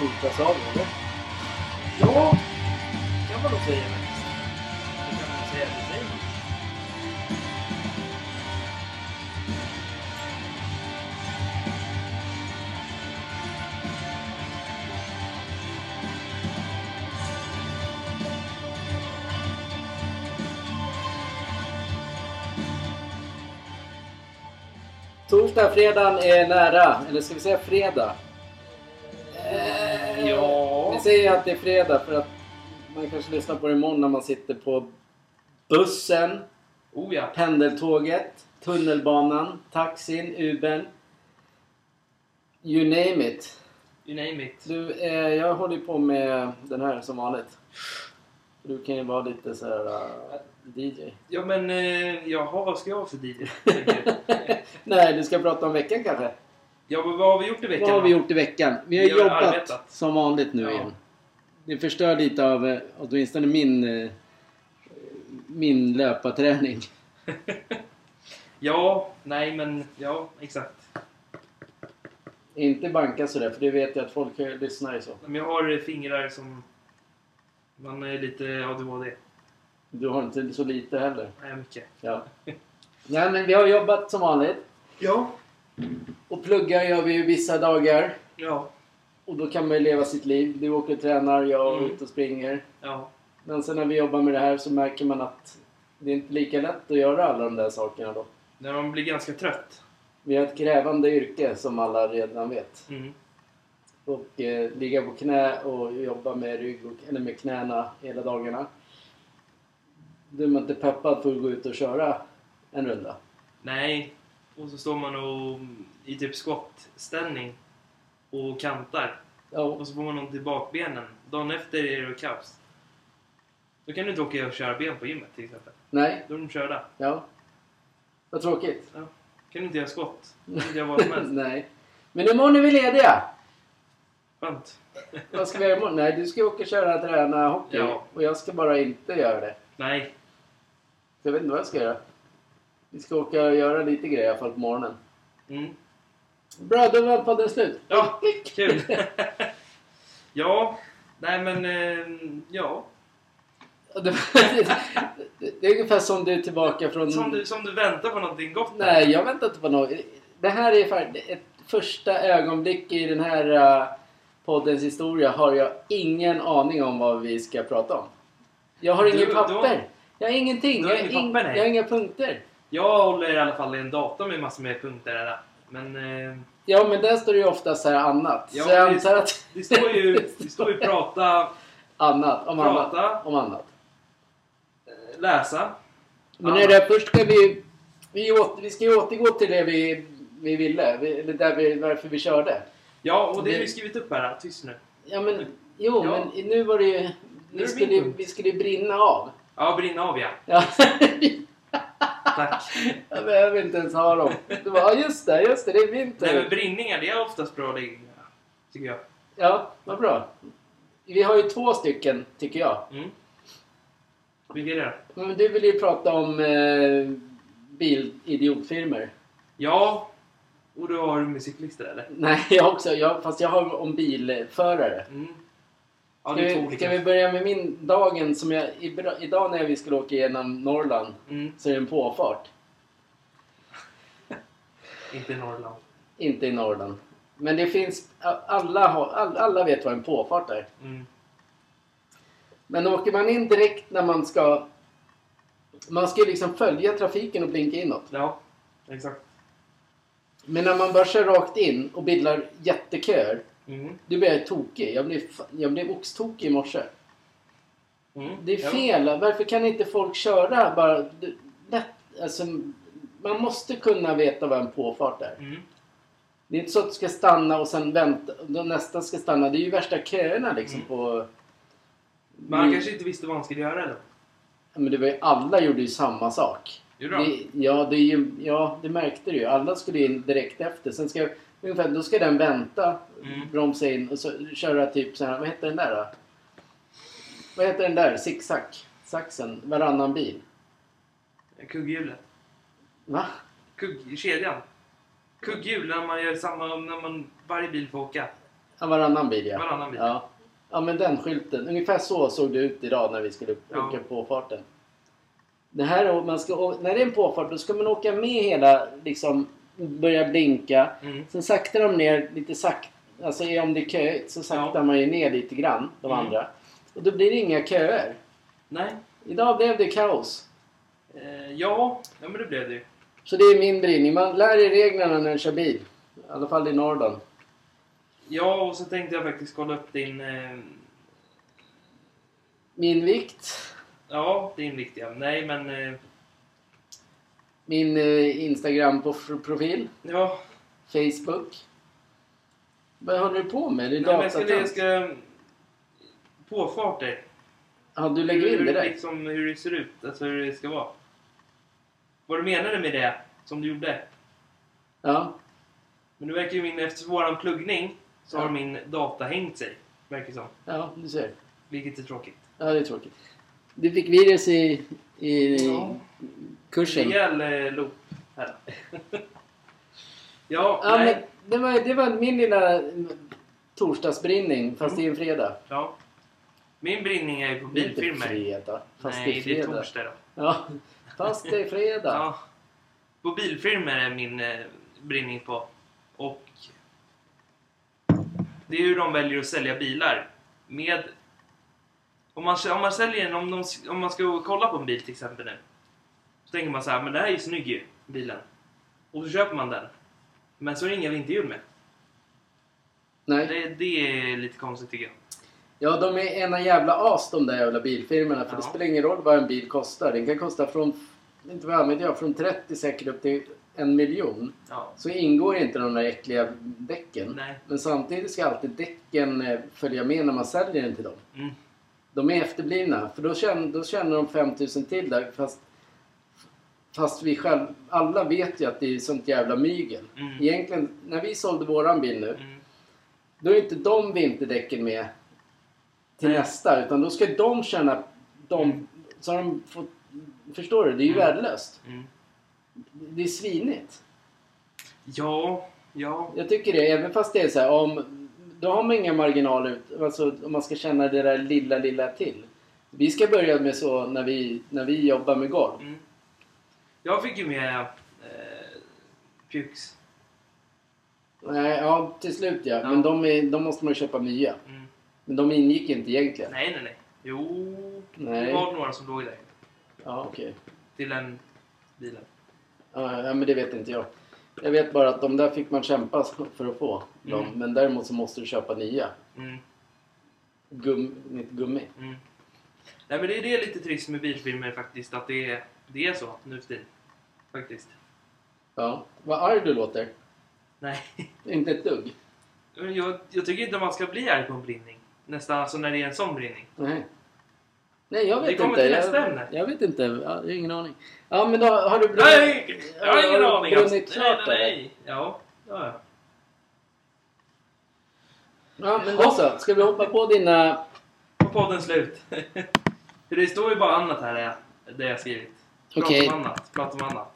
storstadsaveln, eller? Ja, det kan man nog säga faktiskt. Det kan man nog säga. Det säger man. Torsdag, fredagen är nära. Eller ska vi säga fredag? Eh, säger att det är fredag för att man kanske lyssnar på det imorgon när man sitter på bussen, Oh ja. pendeltåget, tunnelbanan, taxin, Ubern. You name it. You name it. Du, eh, jag håller ju på med den här som vanligt. Du kan ju vara lite så här uh, DJ. Ja men, eh, jaha, vad ska jag för DJ? Nej, du ska prata om veckan kanske? Ja, men vad har vi gjort i veckan Vad har vi gjort i veckan? Vi har, Vi har jobbat arbetat. som vanligt nu Ja. igen. Det förstör lite av eh, åtminstone min, eh, min löparträning. Ja, nej men, ja, exakt. Inte banka sådär, för det vet jag att folk eh, lyssnar ju så. Men jag har fingrar som... Man är lite ADHD. Du har inte så lite heller. Nej, mycket. Ja. Nej, men vi har jobbat som vanligt. Ja. Och plugga gör vi ju vissa dagar. Ja. Och då kan man ju leva sitt liv. Du åker och tränar, jag Mm. ute och springer. Ja. Men sen när vi jobbar med det här så märker man att det är inte lika lätt att göra alla de där sakerna då. När man blir ganska trött. Vi har ett krävande yrke som alla redan vet. Mm. Och eh, ligga på knä och jobba med rygg och, eller med knäna hela dagarna. Du är man inte peppad för att gå ut och köra en runda. Nej. Och så står man och, i typ skottställning och kantar. Ja, Och så får man ont i bakbenen. Dagen efter är det kaos. Då kan du inte åka och köra ben på gymmet till exempel. nej, Då är de körda. ja. Vad tråkigt. Ja. Kan du inte göra skott. Kan du inte göra vad som helst. nej. Men imorgon är vi lediga! Skönt. Vad ska vi göra imorgon? Nej, du ska åka och köra och träna hockey. Ja. Och jag ska bara inte göra det. Nej. Så jag vet inte vad jag ska göra. Vi ska åka och göra lite grejer i alla fall på morgonen. Mm. Bra, då var podden slut. Ja, kul. ja. Nej men, eh, ja. Det, det är ungefär som du är tillbaka från... Som du, som du väntar på någonting gott. Nej, jag väntar inte på något. Det här är ett första ögonblick i den här uh, poddens historia har jag ingen aning om vad vi ska prata om. Jag har Du- du papper. har- Jag har ingenting. Har jag, inget ing- papper, jag har inga punkter. Jag håller i alla fall i en dator med massor med punkter där. Men eh, Ja, men där står det ju ofta så här annat. Ja, så jag det- antar att... det står ju, det står ju prata, annat. Om annat. prata, Om annat. eh, läsa. Men annat. är det, först ska vi... Vi, åter, vi ska ju återgå till det vi, vi ville. Vi, eller där vi, varför vi körde. Ja, och det har Det- vi skrivit upp här. Tyst nu. Ja, men... Jo, Ja. men nu var det ju... Vi det skulle, vi skulle brinna av. Ja, brinna av ja. Ja. Tack. jag behöver inte ens ha dem. Du bara, ja just det, just det, det är min Nej men brinningar, det är oftast bra det, tycker jag. Ja, vad bra. Vi har ju två stycken, tycker jag. Mm. Vilka är det? Men du vill ju prata om eh, bilidiotfirmor. Ja, och du har med cyklister eller? Nej, jag också. Jag, fast jag har om bilförare. Mm. Ja, Ska det är två vi, olika. ska vi börja med min dagen som jag... Idag när vi skulle åka igenom Norrland Mm. så är det en påfart. Inte i Norrland. Inte i Norrland. Men det finns... Alla, har, all- alla vet vad en påfart är. Mm. Men åker man in direkt när man ska... Man ska ju liksom följa trafiken och blinka inåt. Ja, exakt. Men när man bara kör rakt in och bildar jätteköer. Mm. Då blir jag tokig. Jag blev, jag blev oxtokig i morse. Mm. Det är Ja. fel. Varför kan inte folk köra bara lätt? Alltså, man måste kunna veta vad en påfart är. Mm. Det är inte så att du ska stanna och sen vänta. då nästa ska stanna. Det är ju värsta köerna liksom Mm. på... Men han kanske inte visste vad han skulle göra eller? Ja, Men det var ju, alla gjorde ju samma sak. Gjorde? Det, ja, det ja, det märkte du ju. Alla skulle in direkt efter. Sen ska, ungefär, då ska den vänta, Mm. bromsa in och så köra typ så här, vad heter den där då? Vad heter den där? Zigzag? Saxen? Varannan bil? Kugghjulet. Va? Kugg, kedjan. Kugghjul när man gör samma, när man, varje bil får åka. Ja, varannan bil ja. Varannan bil. Ja. ja, men den skylten. Ungefär så såg det ut idag när vi skulle Ja. åka på farten. Det här, man ska, när det är en påfart då ska man åka med hela, liksom börja blinka. Mm. Sen saktar de ner lite sakta. Alltså om det är köigt så saktar Ja. man ju ner lite grann, de Mm. andra. Och då blir det inga köer. Nej. Idag blev det kaos. Eh, ja, ja, men det blev det. Så det är min brinning. Man lär sig reglerna när man kör bil. I alla fall i Norrland. Ja, och så tänkte jag faktiskt kolla upp din... Eh, Min vikt. ja, din viktiga. Nej, men... Eh, Min eh, Instagram-profil. ja, Facebook. Vad håller du på med? Det är nej, men jag ska, jag ska... Påfarter. Ja, du lägger in hur, det där. Liksom, hur det ser ut, alltså hur det ska vara. Vad du menade med det som du gjorde. Ja. Men nu verkar ju min, efter våran pluggning så Ja. har min data hängt sig. Verkar som. ja, du ser. Vilket är tråkigt. Ja, det är tråkigt. Du fick virus i, i Ja. kursen. Rejäl eh, loop här. ja, Ja, nej. men det, var, det var min lilla mm, torsdagsbrinning, fast det är en fredag. Ja. Min brinning är ju på Det är inte bilfilmer. fredag. Fast Nej, det är fredag. torsdag då. Ja, fast det är fredag. Ja. På bilfilmer är min eh, brinning på. Och det är hur de väljer att sälja bilar. Med... Om man, om man säljer en, om, de, om man ska kolla på en bil till exempel nu. Så tänker man så här, men det här är ju snygg ju, bilen. Och så köper man den. Men så är det inga vinterhjul med. Nej. Det, det är lite konstigt tycker jag. Ja, de är ena jävla as de där jävla bilfirmorna. För Ja. det spelar ingen roll vad en bil kostar. Den kan kosta från, inte vad använder jag, från 30 säkert upp till en miljon. Ja. Så ingår inte de där äckliga däcken. Nej. Men samtidigt ska alltid däcken eh, följa med när man säljer den till dem. Mm. De är efterblivna. För då tjänar, då tjänar de 5000 till där. Fast, fast vi själv, alla vet ju att det är sånt jävla mygel. Mm. Egentligen, när vi sålde våran bil nu. Mm. Då är inte de vinterdäcken med till Nej. nästa. Utan då ska de tjäna de... Så har de fått, förstår du? Det är ju Mm. värdelöst. Mm. Det är svinigt. Ja, ja. Jag tycker det. Även fast det är så här, om... Då har man inga marginaler. Alltså om man ska känna det där lilla, lilla till. Vi ska börja med så när vi, när vi jobbar med golv. Mm. Jag fick ju med eh, Pux. Nej, ja, till slut ja. Ja. Men de, är, de måste man ju köpa nya. Mm. Men de ingick inte egentligen. Nej, nej, nej. Jo, Nej. det var några som låg där. Ja, okej. Till den bilen. Ja, men det vet inte jag. Jag vet bara att de där fick man kämpa för att få. Dem. Mm. Men däremot så måste du köpa nya. Mm. Gum, nytt gummi. Mm. Nej, men det är det lite trist med bilfilmer faktiskt. Att det är, det är så nu för tiden. Faktiskt. Ja. Vad arg du låter. Nej. Inte ett dugg. Jag, jag tycker inte man ska bli arg på en brinning. Nästan alltså när det är en sån brinning. Nej. Nej, jag vet kommer inte. till jag, nästa ämne. Jag vet inte. Ja, jag har ingen aning. Ja, men då har du brunnit... Nej! Jag har ingen aning. brunnit Nej, klart nej, eller? nej. Ja, ja, ja. Men då så. Ska vi hoppa på dina... På podden slut. För det står ju bara annat här, det jag- jag skrivit. Prata Okej. om annat. Prata om annat.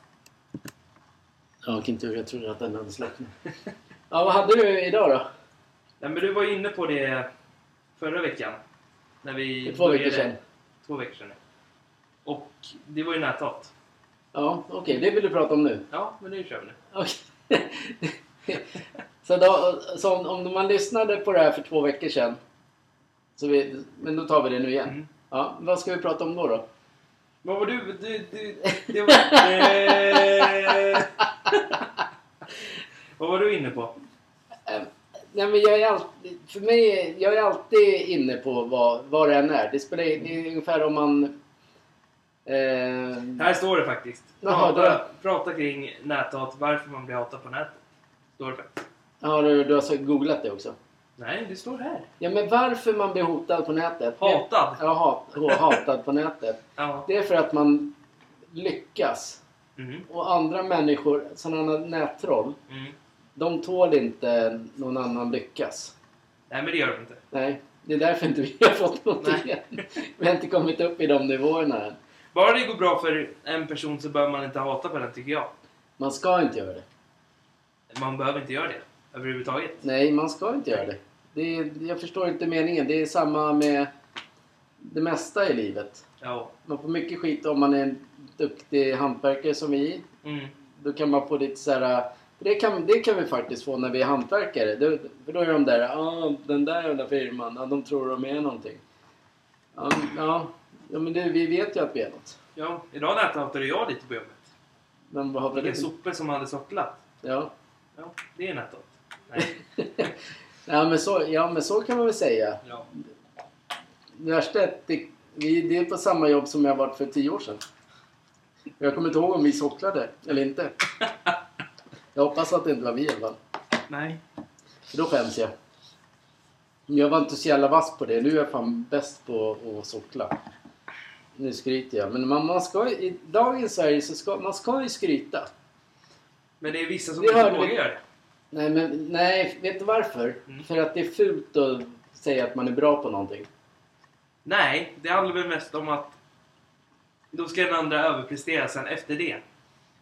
Ja, vilken tur. Jag trodde att den hade slocknat. Ja, vad hade du idag då? Nej, men du var ju inne på det förra veckan. När vi Det två veckor sedan. Två veckor sedan. Och det var ju näthat. Ja, okej. det vill du prata om nu. Ja, men nu kör vi nu. Okej. så, då, så om, om man lyssnade på det här för två veckor sedan. Så vi, men då tar vi det nu igen. Mm. Ja, vad ska vi prata om då? då? Vad var du? du, du det var, eh, vad var du inne på? Nej, men jag är alltid, för mig, jag är alltid inne på vad, vad det än är. Det spelar det är ungefär om man... Eh, Här står det faktiskt. Jaha, Prata, prata kring näthat, varför man blir hatad på nätet. Står det faktiskt. har du, du har googlat det också? Nej, det står här. Ja, men varför man blir hotad på nätet? Hatad? Ja, hat, hatad på nätet. Ja. Det är för att man lyckas. Mm. Och andra människor, sådana nättroll, Mm. De tål inte någon annan lyckas. Nej, men det gör de inte. Nej, det är därför inte vi har fått någonting än. Vi har inte kommit upp i de nivåerna än. Bara det går bra för en person så behöver man inte hata på den, tycker jag. Man ska inte göra det. Man behöver inte göra det överhuvudtaget. Nej, man ska inte göra det. Det är, jag förstår inte meningen. Det är samma med det mesta i livet. Ja. Man får mycket skit om man är en duktig hantverkare som vi. Mm. Då kan man få lite så här... Det kan, det kan vi faktiskt få när vi är hantverkare. Då, för då är de där, ah, den där jävla firman, ja, de tror de är någonting. Ja, ja, ja men det, vi vet ju att vi är något. ja. Idag näthatade jag lite på jobbet. Men vad har vi Vilka det? sopor som hade socklat. Ja. Ja, det är näthat. Nej. ja, men så, ja, men så kan man väl säga. Ja. Det värsta är att det, vi, det är på samma jobb som jag varit för tio år sedan. Jag kommer inte ihåg om vi socklade eller inte. Jag hoppas att det inte var vi i alla fall. Nej. För då skäms jag. Jag var inte så jävla vass på det. Nu är jag fan bäst på att sockla. Nu skryter jag. Men man, man ska, i dagens Sverige så ska man ska ju skryta. Men det är vissa som Det inte vågar. Nej, men nej, vet du varför? Mm. För att det är fult att säga att man är bra på någonting. Nej, det handlar väl mest om att då ska den andra överprestera sen efter det.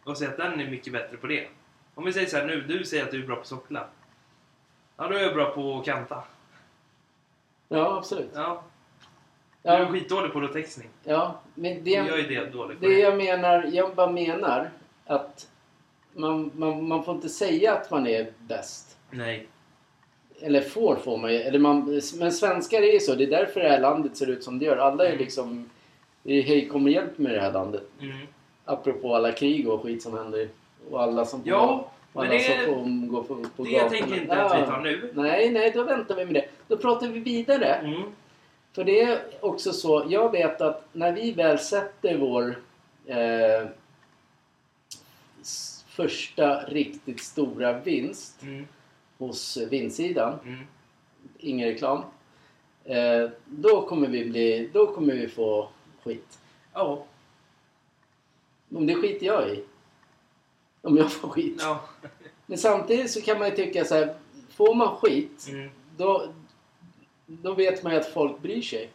Och säga att den är mycket bättre på det. Om vi säger så här nu, du säger att du är bra på sockla. Ja, då är jag bra på att kanta. Ja, absolut. Ja. Du är Ja, skitdålig på rotexning. ja men Det, jag det, är det dålig på. det jag menar, jag bara menar att man, man, man får inte säga att man är bäst. Nej. Eller får får man ju. Eller man, men svenskar är ju så. Det är därför det här landet ser ut som det gör. Alla är Mm. liksom... Det hej kom och hjälp med det här landet. Mm. Apropå alla krig och skit som händer. Och alla som får, Ja, men alla det- som får gå på, på Det gatorna. tänker inte jag att vi tar nu. Nej, nej, då väntar vi med det. Då pratar vi vidare. Mm. För det är också så, jag vet att när vi väl sätter vår eh, första riktigt stora vinst Mm. hos vinstsidan, Mm. ingen reklam, eh, då kommer vi bli, då kommer vi få skit. Ja. Om det skiter jag i. Om jag får skit. Ja. Men samtidigt så kan man ju tycka så här, får man skit, Mm. då, då vet man ju att folk bryr sig.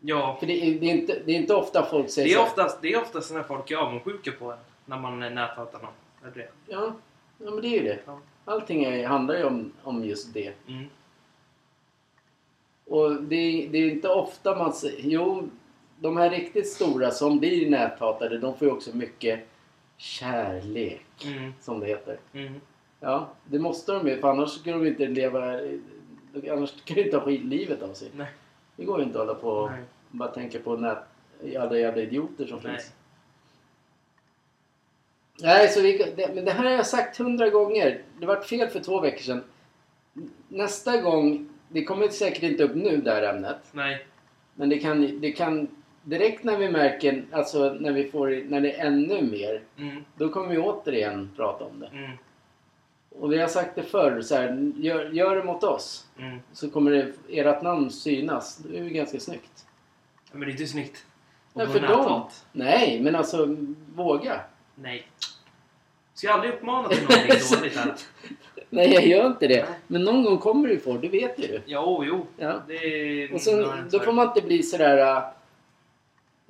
Ja. För det är, det är, inte, det är inte ofta folk säger Det är, oftast, det är oftast när folk är avundsjuka på en. När man näthatar någon. Är det? Ja, ja men det är ju det. Ja. Allting är, handlar ju om, om just det. Mm. Och det, är- det är inte ofta man. Jo, de här riktigt stora som blir näthatade, de får ju också mycket kärlek, Mm. som det heter. Mm. Ja, det måste de ju, för annars skulle de inte leva... Annars kan de inte ha skitlivet av sig. Nej. Det går ju inte att hålla på och Nej. bara tänka på nät, alla jävla idioter som Nej. finns. Nej, så vi, det, men det här har jag sagt hundra gånger. Det var fel för två veckor sedan. Nästa gång, det kommer säkert inte upp nu det här ämnet. Nej. Men det kan, det kan direkt när vi märker, alltså när vi får, när det är ännu mer. Mm. Då kommer vi återigen prata om det. Mm. Och vi har sagt det förr, så här, gör, gör det mot oss. Mm. Så kommer det, ert namn synas. Det är ju ganska snyggt. Men det är inte snyggt. Nej, för dem. Nej, men alltså våga. Nej. Ska jag aldrig uppmana till någonting dåligt här? Nej, jag gör inte det. Men någon gång kommer du få, det vet ju du. Jo, jo. Ja. Det är... Och sen, då får man inte bli sådär...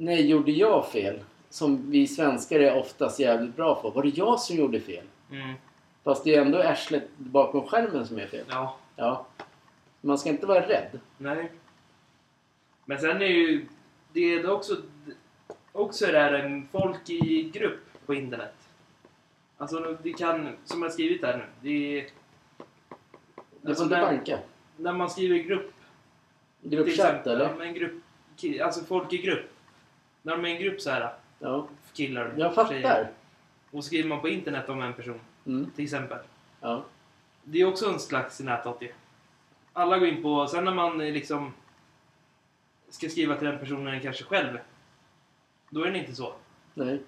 Nej, gjorde jag fel? Som vi svenskar är oftast jävligt bra på. Var det jag som gjorde fel? Mm. Fast det är ändå arslet bakom skärmen som är fel. Ja. Ja. Man ska inte vara rädd. Nej. Men sen är ju... Det är också... Också det här en folk i grupp på internet. Alltså det kan... Som jag skrivit här nu. Det är... Du Alltså, får inte när, banka. när man skriver grupp Gruppchatt eller? Ja, men grupp, alltså folk i grupp. När de är en grupp så här, Ja. killar Jag tjejer. fattar. Och skriver man på internet om en person, Mm. till exempel. Ja. Det är också en slags näthat. Alla går in på, sen när man liksom ska skriva till den personen kanske själv, då är det inte så. Nej.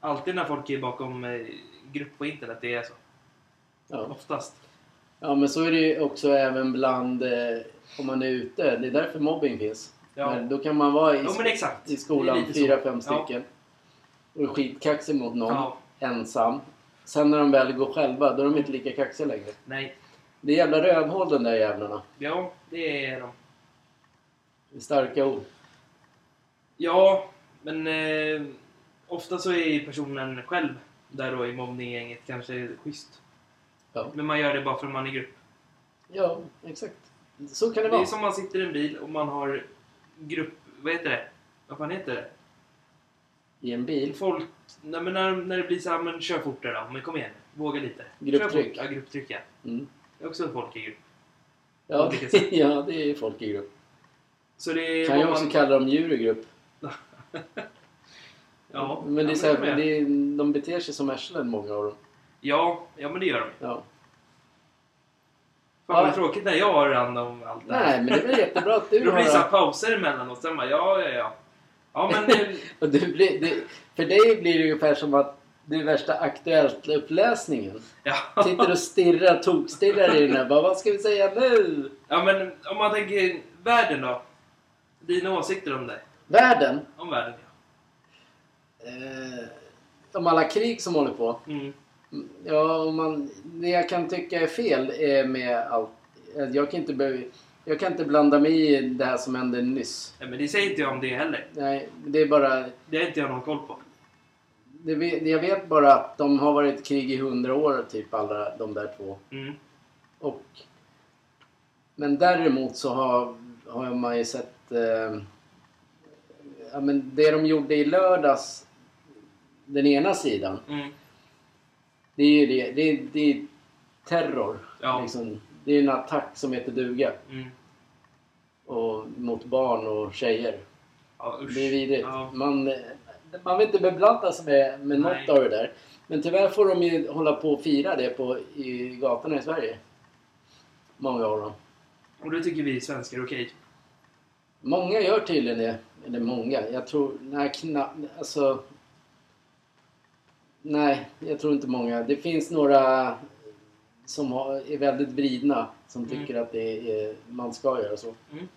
Alltid när folk är bakom eh, grupp på internet, det är så. Ja. Oftast. ja, men så är det ju också även bland... Eh, om man är ute. Det är därför mobbing finns. Ja. Men då kan man vara i, Jo i Det är skolan fyra, fem Ja. stycken. Och är skitkaxig mot någon. Ja. Ensam. Sen när de väl går själva, då är de inte lika kaxiga längre. Nej. Det är jävla rövhål de där jävlarna. Ja, det är de. Det är starka ord. Ja, men eh, ofta så är personen själv där då i mobbninggänget kanske schysst. Ja. Men man gör det bara för att man är grupp. Ja, exakt. Så kan det Det är vara. som man sitter i en bil och man har grupp... Vad heter det? Vad fan heter det? I en bil. Folk... Nej, men när, när det blir så här, men kör fortare då. Men kom igen. Våga lite. Grupptryck. Kör fort. Ja, grupptryck ja. Mm. Det är också en folk i grupp. Ja, ja, det är folk i grupp. Så det Kan vad också man- kalla dem djur i grupp. Ja, Men det är så här, det är, de beter sig som arslen många av dem. Ja, ja, men det gör de. Ja. Fan vad tråkigt när jag har hand om allt det här. Nej, men det är väl jättebra att du Då blir det så här har... pauser emellanåt. Sen bara, ja, ja, ja. Ja, men Och du blir, det, för dig blir det ungefär som att du är värsta Aktuellt-uppläsningen. ja. Sitter och stirrar, tokstirrar i den här. Bara, vad ska vi säga nu? ja, men om man tänker världen då? Dina åsikter om det? Världen. Om världen, ja. Eh, om alla krig som håller på. Mm. Ja, om man, det jag kan tycka är fel är med allt. Jag kan inte, be, jag kan inte blanda mig i det här som hände nyss. Ja, men det säger inte jag om det heller. Nej, det är bara... Det har inte jag någon koll på. Det, jag vet bara att de har varit i krig i hundra år, typ alla de där två. Mm. Och, men däremot så har, har man ju sett... Eh, ja, men det de gjorde i lördags, den ena sidan, Mm. Det är ju det, det, är, det är terror. Ja. Liksom. Det är en attack som heter duga. Mm. Och, mot barn och tjejer. Ja, usch. Det är vidrigt. Ja. Man, man vill inte beblanda sig med, med något av det där. Men tyvärr får de ju hålla på och fira det på, i gatorna i Sverige. Många av dem. Och det tycker vi svenskar är okej. Många gör tydligen det. Eller många. Jag tror... Nej, knappt... Alltså... Nej, jag tror inte många. Det finns några som har, är väldigt vridna. Som Mm. tycker att det är, man ska göra så. Mm.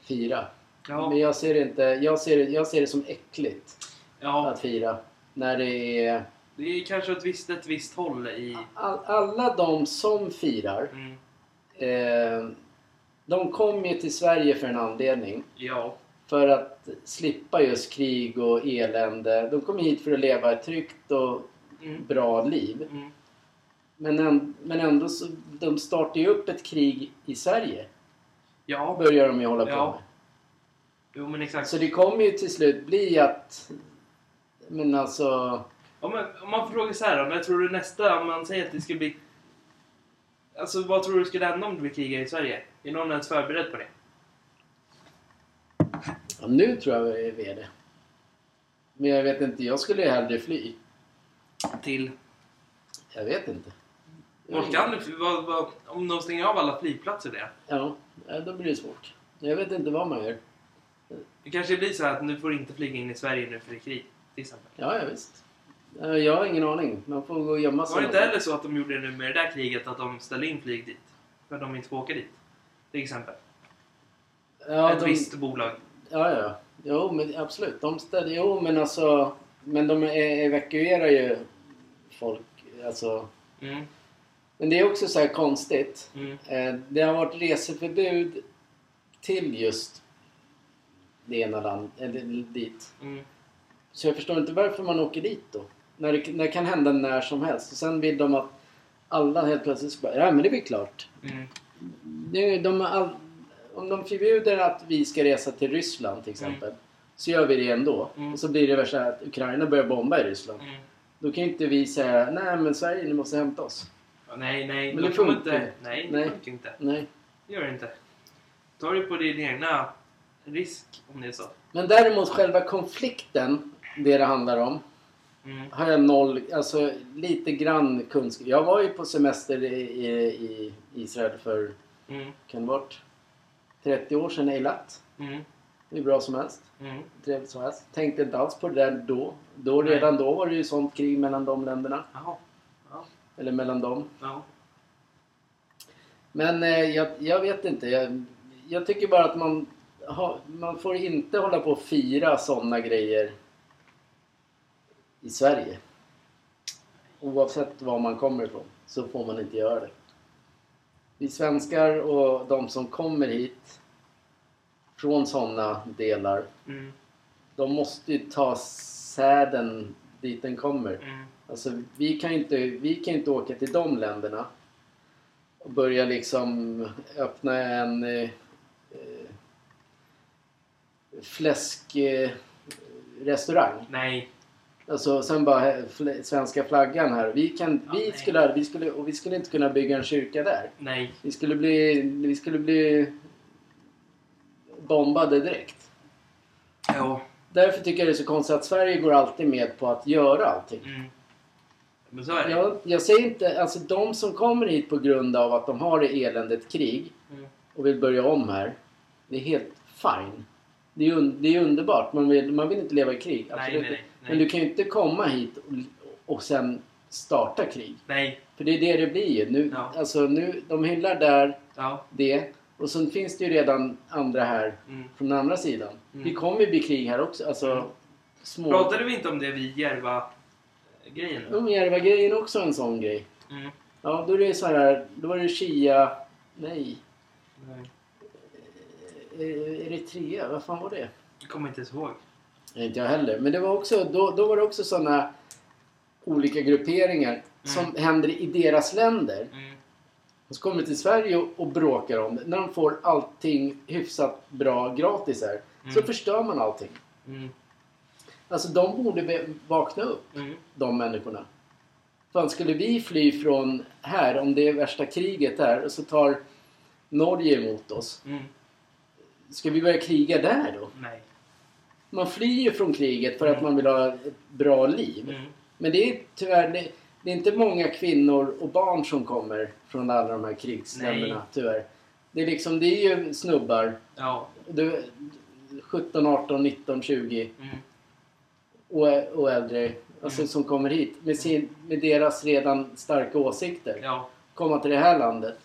Fira. Ja. Men jag ser, det inte, jag, ser det, jag ser det som äckligt ja, att fira. När det är... det är kanske ett visst, ett visst håll i... All, alla de som firar, Mm. eh, de kom ju till Sverige för en anledning. Ja. För att slippa just krig och elände. De kom hit för att leva ett tryggt och Mm. bra liv. Mm. Men, än, men ändå så, de startar ju upp ett krig i Sverige. Ja. Börjar de ju hålla på Ja. med. Jo, men exakt. Så det kommer ju till slut bli att... Men alltså... Ja, men om man frågar så här då, när tror du nästa, om man säger att det ska bli... Alltså vad tror du skulle hända om det blir krig i Sverige? Är någon ens förberedd på det? Ja, nu tror jag vi är det. Men jag vet inte, jag skulle ju hellre fly. Till... Jag vet inte. Vart kan du... Vad, vad, om de stänger av alla flygplatser där? Ja, då blir det svårt. Jag vet inte vad man gör. Det kanske blir så att nu får inte flyga in i Sverige nu för det är krig. Till exempel. Ja, ja visst. Ja, Jag har ingen aning. Man får gå och gömma sig. Var det inte heller så att de gjorde det nu med det där kriget att de ställde in flyg dit? För att de inte får åka dit. Till exempel. Ja, Ett de, visst bolag. Ja, ja. Jo, men absolut. De ställer, jo, men alltså... Men de evakuerar ju folk. Alltså, Mm. men det är också så här konstigt. Mm. Eh, Det har varit reseförbud till just det ena landet, eller dit. Mm. Så jag förstår inte varför man åker dit då. När det, när det kan hända när som helst. Och sen vill de att alla helt plötsligt ska bara, ja men det blir klart. Mm. Nu, de, har all, om de förbjuder att vi ska resa till Ryssland till exempel. Så gör vi det ändå. Mm. Och så blir det värsta att Ukraina börjar bomba i Ryssland. Mm. Då kan inte vi säga, nej men Sverige ni måste hämta oss. Nej, nej. Men det funkar inte. inte. Nej, det Nej. funkar inte. Nej. Det gör det inte. Ta det på din egna risk om det är så. Men däremot själva konflikten, det det handlar om. Mm. har jag noll, alltså lite grann kunskap. Jag var ju på semester i, i, i Israel för, Mm. kan det varit 30 år sedan Eilat. Mm. Är bra som helst. Mm. Trevligt som helst. Tänkte inte alls på det där då. då Nej. redan då var det ju sånt krig mellan de länderna. Ja. Eller mellan dem. Ja. Men eh, jag, jag vet inte. Jag, jag tycker bara att man, ha, man får inte hålla på och fira sådana grejer i Sverige. Oavsett var man kommer ifrån så får man inte göra det. Vi svenskar och de som kommer hit från sådana delar, Mm. de måste ju ta säden dit den kommer. Mm. Alltså, vi kan inte, vi kan inte åka till de länderna och börja liksom öppna en eh, eh, fläskrestaurang. Nej. Alltså sen bara fl- svenska flaggan här. Vi, kan, Ja, vi, nej. skulle, vi, skulle, och vi skulle inte kunna bygga en kyrka där. Nej. Vi skulle bli, vi skulle bli bombade direkt. Ja. Därför tycker jag det är så konstigt att Sverige går alltid med på att göra allting. Mm. Men så är det. Jag, jag säger inte, alltså de som kommer hit på grund av att de har det eländet krig Mm. och vill börja om här. Det är helt fine. Det är, un, det är underbart. Man vill, man vill inte leva i krig. Nej, Absolut nej, nej. Men du kan ju inte komma hit och, och sen starta krig. Nej. För det är det det blir ju. Nu, Ja. alltså, nu, de hyllar där Ja. det. Och sen finns det ju redan andra här Mm. från den andra sidan. Mm. Det kommer ju bli krig här också. Alltså, Mm. små... Pratade vi inte om det vid Järva-grejen? Umjärva-grejen är också en sån grej. Mm. Ja, då är det så här. Då var det Shia... Nej. Nej. Eritrea, vad fan var det? Jag kommer inte ens ihåg. Inte jag heller. Men det var också, då, då var det också såna olika grupperingar som händer i deras länder. Mm. Och så kommer de till Sverige och, och bråkar om det. När de får allting hyfsat bra gratis här. Så Mm. förstör man allting. Mm. Alltså de borde vakna upp, Mm. de människorna. Fan, skulle vi fly från här, om det är värsta kriget här, och så tar Norge emot oss. Mm. Ska vi börja kriga där då? Nej. Man flyr ju från kriget för att man vill ha ett bra liv. Mm. Men det är tyvärr, det, det är inte många kvinnor och barn som kommer från alla de här krigsländerna, Nej. tyvärr. Det är liksom, det är ju snubbar. Ja. Du, 17, 18, 19, 20 Mm. och, och äldre. Alltså Mm. som kommer hit med, sin, med deras redan starka åsikter. Ja. Komma till det här landet.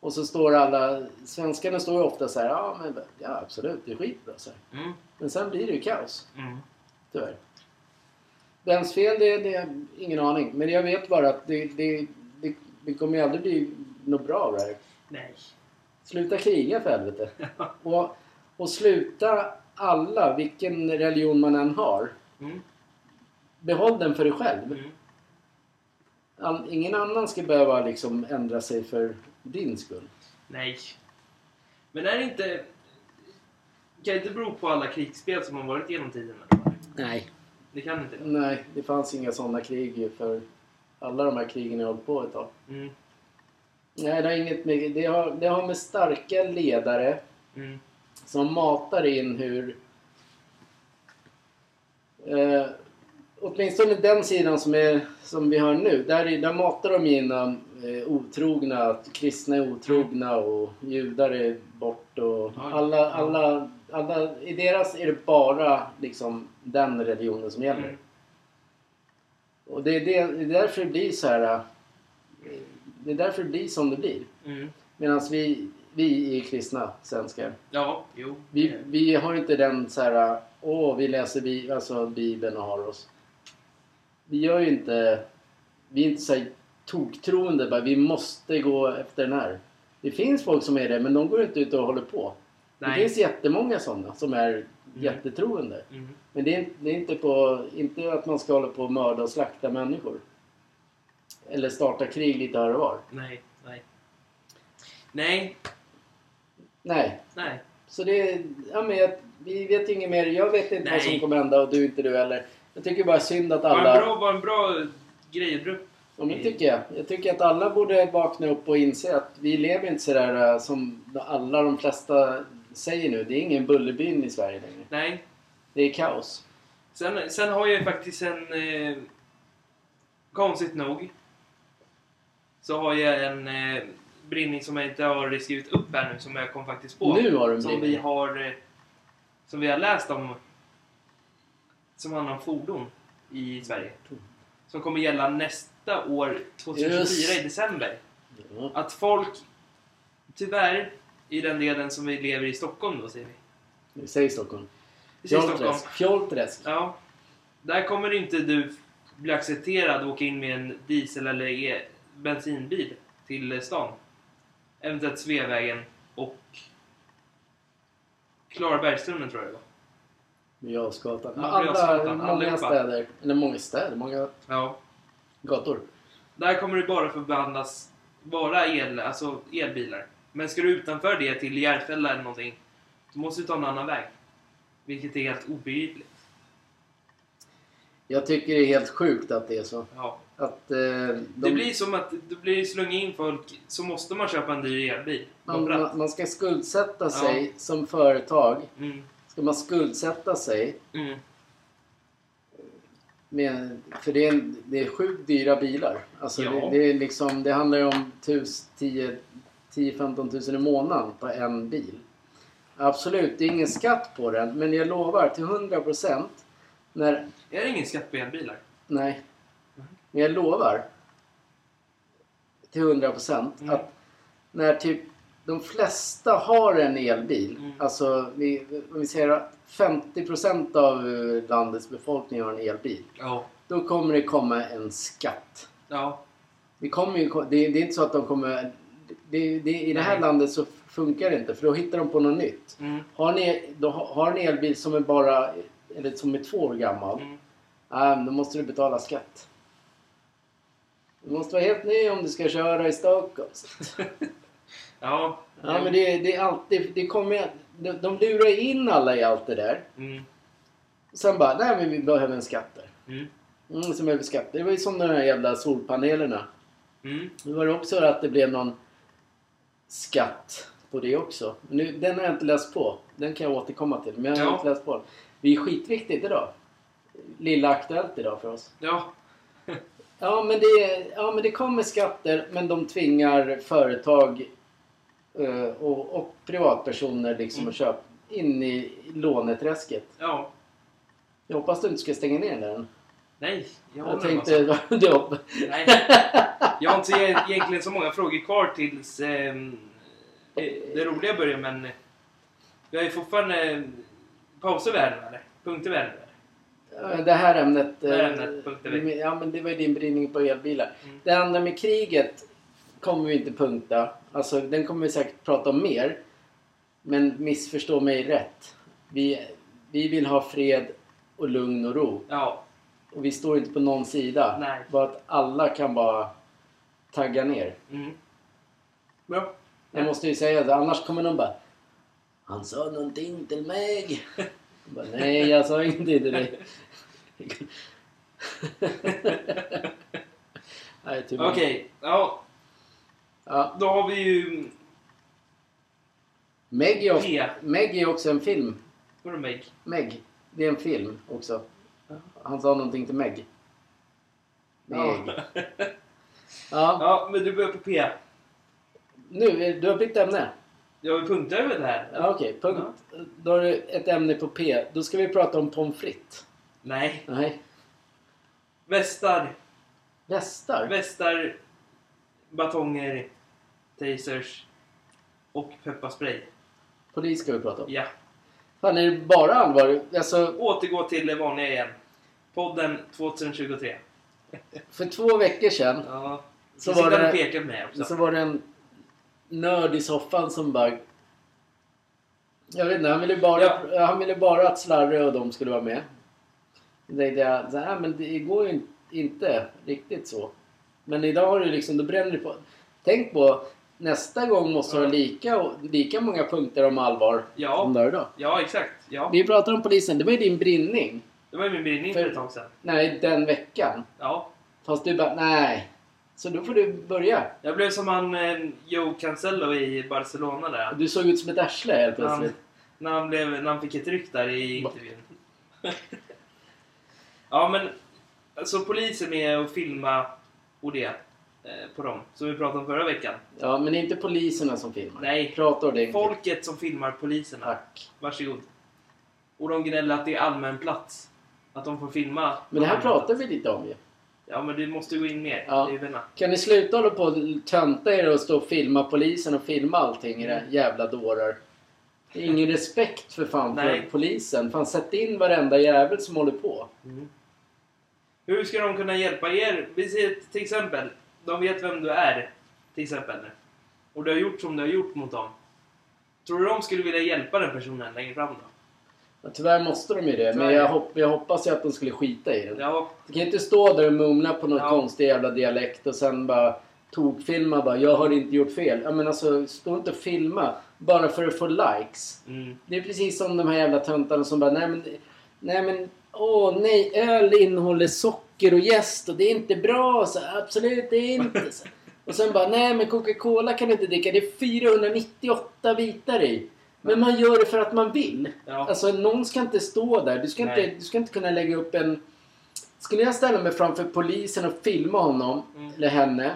Och så står alla, svenskarna står ju ofta så här, ja men ja absolut, det är skitbra så. Mm. Men sen blir det ju kaos. Mm. Tyvärr. Vems fel det är, det är ingen aning. Men jag vet bara att det, det, det, det kommer ju aldrig bli något bra av det här. Nej. Sluta kriga för helvete. Och, och sluta alla, vilken religion man än har. Mm. Behåll den för dig själv. Mm. All, ingen annan ska behöva liksom ändra sig för din skull. Nej. Men är det inte... Kan det inte bero på alla krigsspel som har varit genom tiden? Nej. Det kan inte det. Nej, det fanns inga sådana krig ju för alla de här krigen jag hållit på ett tag. Mm. Nej, det har inget med... Det har, det har med starka ledare Mm. som matar in hur... Eh, åtminstone den sidan som, är, som vi har nu. Där, är- där matar de in eh, otrogna, att kristna är otrogna och judar är bort och alla, alla, alla... I deras är det bara liksom den religionen som gäller. Mm. Och det är, det, det är därför det blir så här... eh, Det är därför det blir som det blir. Mm. Medan vi, vi är kristna svenskar. Ja, jo. Vi, vi har inte den så här, åh vi läser bi, alltså Bibeln och har oss. Vi gör ju inte, vi är inte så här toktroende bara, vi måste gå efter den här. Det finns folk som är det, men de går inte ut och håller på. Det Nej. finns jättemånga sådana som är jättetroende. Mm. Men det är, det är inte, på, inte att man ska hålla på och mörda och slakta människor. Eller starta krig lite här och var. Nej, nej. Nej, Nej, nej. Så det, ja men jag, vi vet ju inget mer. Jag vet inte vad Nej. som kommer hända och du inte du heller. Jag tycker bara synd att Var en alla... bra, var en bra grej. Ja, men tycker jag. Jag tycker att alla borde vakna upp och inse att vi lever inte sådär äh, som alla de flesta säger nu. Det är ingen Bullerbyn i Sverige längre. Nej. Det är kaos. Sen, sen har jag ju faktiskt en... Eh, konstigt nog. Så har jag en eh, brinning som jag inte har skrivit upp här nu, som jag kom faktiskt på. Nu har du en Som vi brinning. har... Eh, som vi har läst om. Som handlar om fordon i Sverige. Som kommer gälla nästa år, 2024 Just. i december. Ja. Att folk, tyvärr, i den delen som vi lever i Stockholm då, säger vi. Säger Stockholm. Fjollträsk. Ja. Där kommer inte du bli accepterad att åka in med en diesel eller e bensinbil till stan. Eventuellt Sveavägen och Klarabergstunneln tror jag det var. Ja, Alla, Jarlsgatan, många städer. Eller många städer. Många Ja. Gator. Där kommer du bara få behandlas Bara el, alltså elbilar. Men ska du utanför det till Järfälla eller någonting, då måste du ta en annan väg. Vilket är helt obegripligt. Jag tycker det är helt sjukt att det är så. Ja. Att, eh, de, Det blir som att det blir slunga in folk, så måste man köpa en dyr elbil. man, man, man ska skuldsätta sig som företag. Mm, Ska man skuldsätta sig mm, med, för det är, det är sjukt dyra bilar. Alltså Ja. det, det, är liksom, det handlar ju om 10-15 tusen i månaden på en bil. Absolut, det är ingen skatt på den. Men jag lovar till 100% när... Är det ingen skatt på elbilar? Nej. Men jag lovar till 100% Mm. att när typ de flesta har en elbil. Mm. Alltså vi, om vi säger att 50% av eh, landets befolkning har en elbil. Ja. Då kommer det komma en skatt. Ja. Det, kommer ju, det, det är inte så att de kommer... Det, det, I det här Nej. landet så funkar det inte för då hittar de på något nytt. Mm, Har ni då har en elbil som är bara eller som är två år gammal. mm. Då måste du betala skatt. Du måste vara helt ny om du ska köra i Stockholm. Ja. Ja, men det, det är alltid... Det kommer, de, de lurar in alla i allt det där. Mm, Sen bara, nej men vi behöver en skatt där. mm, Mm, så behöver vi skatt. Det var ju som de här jävla solpanelerna. mm. Nu var det också att det blev någon skatt på det också. Nu, den har jag inte läst på. Den kan jag återkomma till. Men jag har Ja. inte läst på den. Det är skitviktigt idag. Lilla Aktuellt idag för oss. Ja. Ja men, det, ja, men det kommer skatter men de tvingar företag och, och privatpersoner liksom Mm. att köpa in i låneträsket. Ja. Jag hoppas du inte ska stänga ner den. Nej. Jag, Jag tänkte... med, du hopp- alltså. Nej. Jag har inte e- egentligen så många frågor kvar tills ehm, eh, det roliga börjar men vi har ju fortfarande eh, pauser vi eller? Punkter vi eller? Det här ämnet... Det här eh, ämnet. Ja men det var ju din brinning på elbilar. Mm. Det andra med kriget kommer vi inte punkta. Alltså den kommer vi säkert prata om mer. Men missförstå mig rätt. Vi, vi vill ha fred och lugn och ro. Ja. Och vi står inte på någon sida. Nej. Bara att alla kan bara tagga ner. Mm. Bra. Jag måste ju säga det, annars kommer någon bara Han sa någonting till mig. Jag bara, Nej, jag sa ingenting till dig. Okej. Ja. Ja, Då har vi ju... Meg är, också, P. Meg är också en film. Vadå Meg? Meg. Det är en film också. Han sa någonting till Meg. Meg. Ja. Ja. ja, men du börjar på P. Nu, du har bytt ämne. Jag har punkter över det här. Ja, Okej, punkt. Då har du ett ämne på P. Då ska vi prata om pommes frites. Nej. Nej. Västar. Västar? Västar. Batonger. Tasers. Och pepparspray. Polis ska vi prata om. Ja. Fan, är det bara allvar? Alltså, Återgå till det vanliga igen. Podden 2023. för två veckor sedan Ja. Så var det- med också. så var det en nörd i soffan som bara... Jag vet inte, han ville bara, han ville bara att Slarre och de skulle vara med. Då tänkte jag, så här, men det går ju inte riktigt så. Men idag har du liksom, då bränner det på. Tänk på, nästa gång måste du ha lika, lika många punkter om allvar som Ja. du har idag. Ja, exakt. Ja. Vi pratar om polisen, det var ju din brinning. Det var ju min brinning för För- ett tag sedan. Nej, den veckan. Ja. Fast du bara, nej. Så då får du börja. Jag blev som han eh, Joe Cancelo i Barcelona där. Du såg ut som ett arsle helt plötsligt. när, han blev, när han fick ett ryck där i intervjun. ja, men alltså polisen med och filma och det på dem. Som vi pratade om förra veckan. Ja, men det är inte poliserna som filmar. Nej. Prata ordentligt. Folket som filmar poliserna. Tack. Varsågod. Och de gnäller att det är allmän plats. Att de får filma. Men det här pratar plats. vi lite om ju. Ja, men du måste gå in mer. Ja. Kan ni sluta hålla på och tönta er och stå och filma polisen och filma allting era jävla dårar? Det är ingen respekt för fan för Nej. polisen. Fan sätt in varenda jävel som håller på. Mm. Hur ska de kunna hjälpa er? Vi säger till exempel, de vet vem du är. Till exempel. Och du har gjort som du har gjort mot dem. Tror du de skulle vilja hjälpa den personen längre fram då? Ja, tyvärr måste de ju det. Men jag, hopp, jag hoppas ju att de skulle skita i det. Ja, Du kan inte stå där och mumla på något Ja. konstig jävla dialekt och sen bara tokfilma bara. Jag har inte gjort fel. Ja men alltså, stå inte och filma bara för att få likes. Mm. Det är precis som de här jävla töntarna som bara, nej men, nej men, åh nej, öl innehåller socker och jäst och det är inte bra. Så, absolut, det är inte. Så. Och sen bara, nej men Coca-Cola kan du inte dricka. Det är 498 bitar i. Men man gör det för att man vill. Ja. Alltså någon ska inte stå där. Du ska inte, du ska inte kunna lägga upp en... Skulle jag ställa mig framför polisen och filma honom, Mm. eller henne,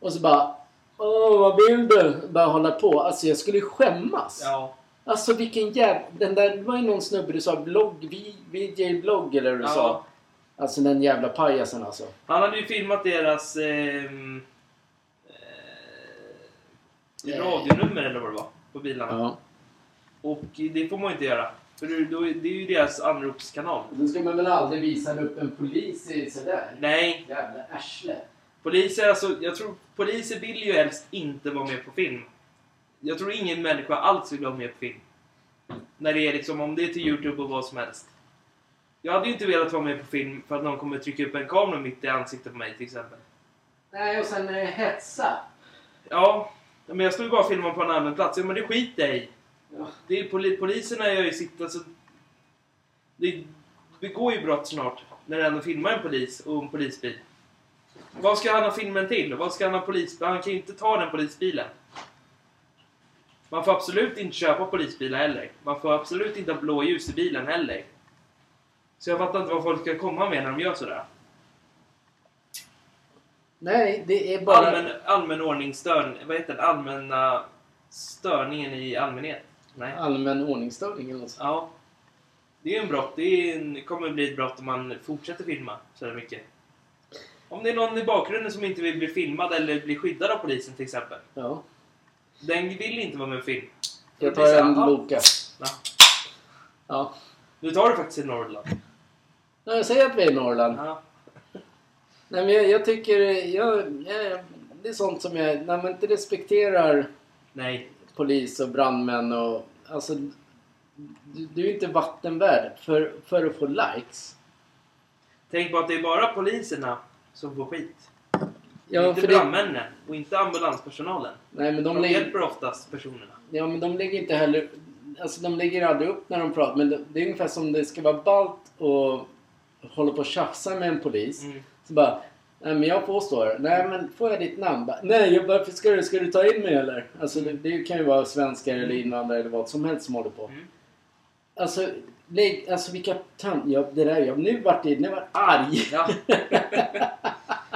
och så bara Åh, vad vill du? Bara hålla på. Alltså jag skulle skämmas. Ja. Alltså vilken jävla... Den där, det var ju någon snubbe du sa blogg, vi- VJ-blogg eller vad du Ja. sa. Alltså den jävla pajasen alltså. Han hade ju filmat deras ehm, eh, Eh. radionummer eller vad det var på bilarna. Ja. Och det får man ju inte göra. För det, då, det är ju deras anropskanal. Då ska man väl aldrig visa upp en polis i sådär. Nej, Jävla arsle. poliser, alltså, jag tror poliser vill ju helst inte vara med på film. Jag tror ingen människa alls vill vara med på film. När det är liksom, om det är till Youtube och vad som helst. Jag hade ju inte velat vara med på film för att någon kommer trycka upp en kamera mitt i ansiktet på mig till exempel. Nej, och sen eh, hetsa. Ja, men jag stod ju bara och filmade på en allmän plats. Ja, men det skiter jag i. Ja. Det är poli poliserna gör ju sitt... Alltså, det begår ju brott snart när ändå filmar en polis och en polisbil. Vad ska han ha filmen till? Vad ska han ha polis... Han kan ju inte ta den polisbilen. Man får absolut inte köpa polisbilar heller. Man får absolut inte ha blåljus i bilen heller. Så jag fattar inte vad folk ska komma med när de gör sådär. Nej, det är bara... Allmän, allmän ordningsstörning. Vad heter det? Allmänna störningen i allmänhet. Nej. Allmän ordningsstörning eller något. Ja. Det är ju en brott. Det en, kommer bli ett brott om man fortsätter filma så här mycket. Om det är någon i bakgrunden som inte vill bli filmad eller bli skyddad av polisen till exempel. Ja. Den vill inte vara med på film. Jag tar en ja. Loka. Ja. Ja. Nu tar du faktiskt i Norrland. Nej, Jag säger att vi är i Norrland. Ja. Nej, men jag, jag tycker... Jag, jag, det är sånt som jag... När man inte respekterar Nej. polis och brandmän och... Alltså... Du, du är inte vattenvärd för, för att få likes. Tänk på att det är bara poliserna som får skit. Ja, inte för det, brandmännen och inte ambulanspersonalen. nej, men De, de lägger, hjälper oftast personerna. ja, men de lägger inte heller... Alltså de lägger aldrig upp när de pratar. Men det, det är ungefär som det ska vara ballt och hålla på och tjafsa med en polis. Mm. Så bara, nej men jag påstår, nej men får jag ditt namn? Bara, nej, varför ska du, ska du ta in mig eller? Alltså det, det kan ju vara svenskar eller invandrare eller vad som helst som håller på. Mm. Alltså, lägg, alltså vilka tant... Ja, det där, jag, nu vart det, nu vart arg. Ja.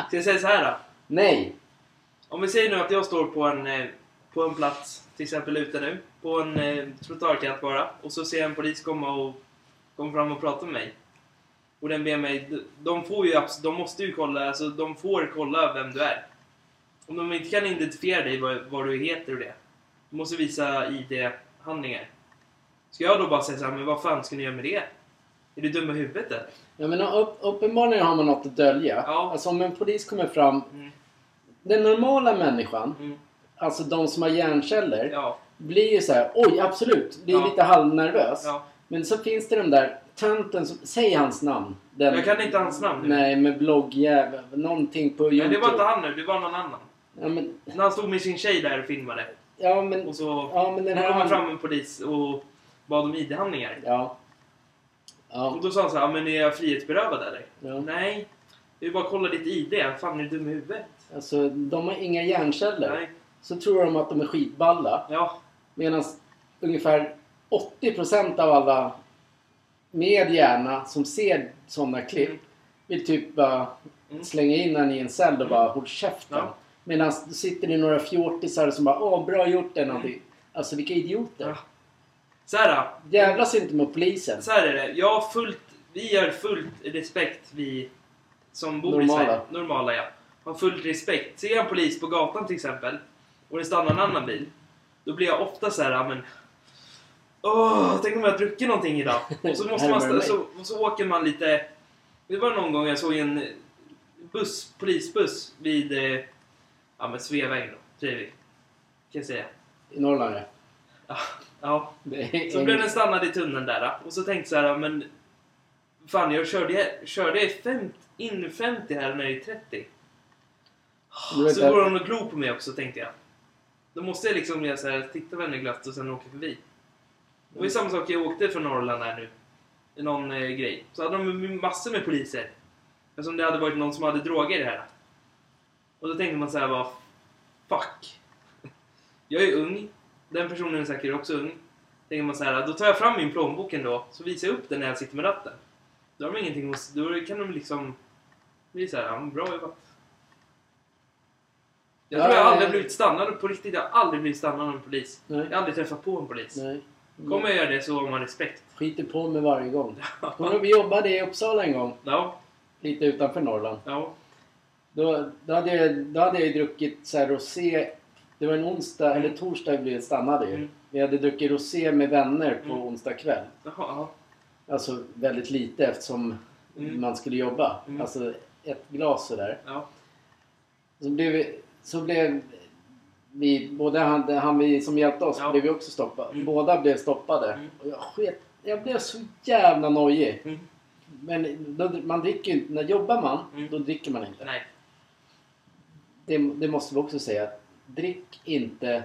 Ska jag säga så här då? Nej. Om vi säger nu att jag står på en, eh, på en plats, till exempel ute nu, på en eh, trottoarkant bara, och så ser jag en polis komma och komma fram och prata med mig. Och den ber mig, de- de får ju, abs- de måste ju kolla, alltså de får kolla vem du är. Om de inte kan identifiera dig, vad, vad du heter och det. Du måste visa ID-handlingar. Ska jag då bara säga så här, men vad fan ska ni göra med det? Är du dum i huvudet eller? Jag menar, upp, uppenbarligen har man något att dölja. Ja. Alltså om en polis kommer fram, Mm. Den normala människan, Mm. alltså de som har hjärnceller, Ja. blir ju så här, oj absolut, blir Ja. lite halvnervös. ja. Men så finns det den där tönten som... Säg hans namn. Den, Jag kan inte hans namn nu. Nej, med bloggjävel. Någonting på Youtube. Nej, det var inte han nu, det var någon annan. Ja, men... När han stod med sin tjej där och filmade. Ja, men... Och så Ja, men den kom här... det fram en polis och bad om ID-handlingar. Ja. Och Ja. då sa han så här, "Ja, men är jag frihetsberövad eller? ja. Nej. Jag vill bara kolla ditt ID. Fan, är du dum i huvudet? Alltså, de har inga hjärnceller. Nej. Så tror de att de är skitballa. Ja. Medan ungefär 80% av alla med hjärna som ser sådana klipp Mm. vill typ bara Mm. slänga in den i en cell och bara håll käften. Ja. Medan det sitter det några fjortisar som bara åh bra gjort det någonting. Alltså vilka idioter. Ja. Så här, Jävlas inte med polisen. så här är det. Jag har fullt, vi har fullt respekt, vi som bor Normala. i Sverige. Normala, ja. Har fullt respekt. Ser jag en polis på gatan till exempel och det stannar en annan bil. Då blir jag ofta så här, men... Åh, tänk om jag har druckit någonting idag. Och så, måste man, så, och så åker man lite... Det var någon gång jag såg en buss, polisbuss vid eh, ja, men Sveavägen då, Trevik. Kan jag säga. I Norrland ja. Ja, Så blev den stannad i tunneln där och så tänkte jag så här, men fan jag körde, körde jag 50, in 50 här när det är 30. Så går hon och glor på mig också tänkte jag. Då måste jag liksom göra så här, titta på henne glatt och sen åka förbi. Det var ju samma sak, jag åkte från Norrland här nu. I någon eh, grej. Så hade de massor med poliser. Eftersom det hade varit någon som hade droger i det här. Och då tänkte man så här bara, fuck. Jag är ung. Den personen är säkert också ung. Tänker man så här, då tar jag fram min plånbok ändå, så visar jag upp den när jag sitter med ratten. Då har de ingenting. Då kan de liksom... bli så här, ja, bra jobbat. Jag Ja, tror jag ja, aldrig ja. blivit stannad på riktigt. Jag har aldrig blivit stannad av en polis. Nej. Jag har aldrig träffat på en polis. Nej. Kommer jag göra det så har man respekt. Skiter på mig varje gång. Kommer Vi jobbade i Uppsala en gång. Ja, Lite utanför Norrland. ja. Då, då, hade jag, då hade jag ju druckit så här rosé. Det var en onsdag, eller torsdag vi blev stannade ju. Mm. Vi hade druckit rosé med vänner på Mm. onsdag kväll. Jaha, ja. Alltså väldigt lite eftersom Mm. man skulle jobba. Mm. Alltså ett glas sådär. ja. Så blev, vi- så blev vi, både han, han vi som hjälpte oss, Ja. blev vi också stoppade. Mm. Båda blev stoppade. Mm. Och jag sket, jag blev så jävla nojig. Mm. Men då, man dricker inte, när jobbar man, Mm. då dricker man inte. Nej. Det, det måste vi också säga. Drick inte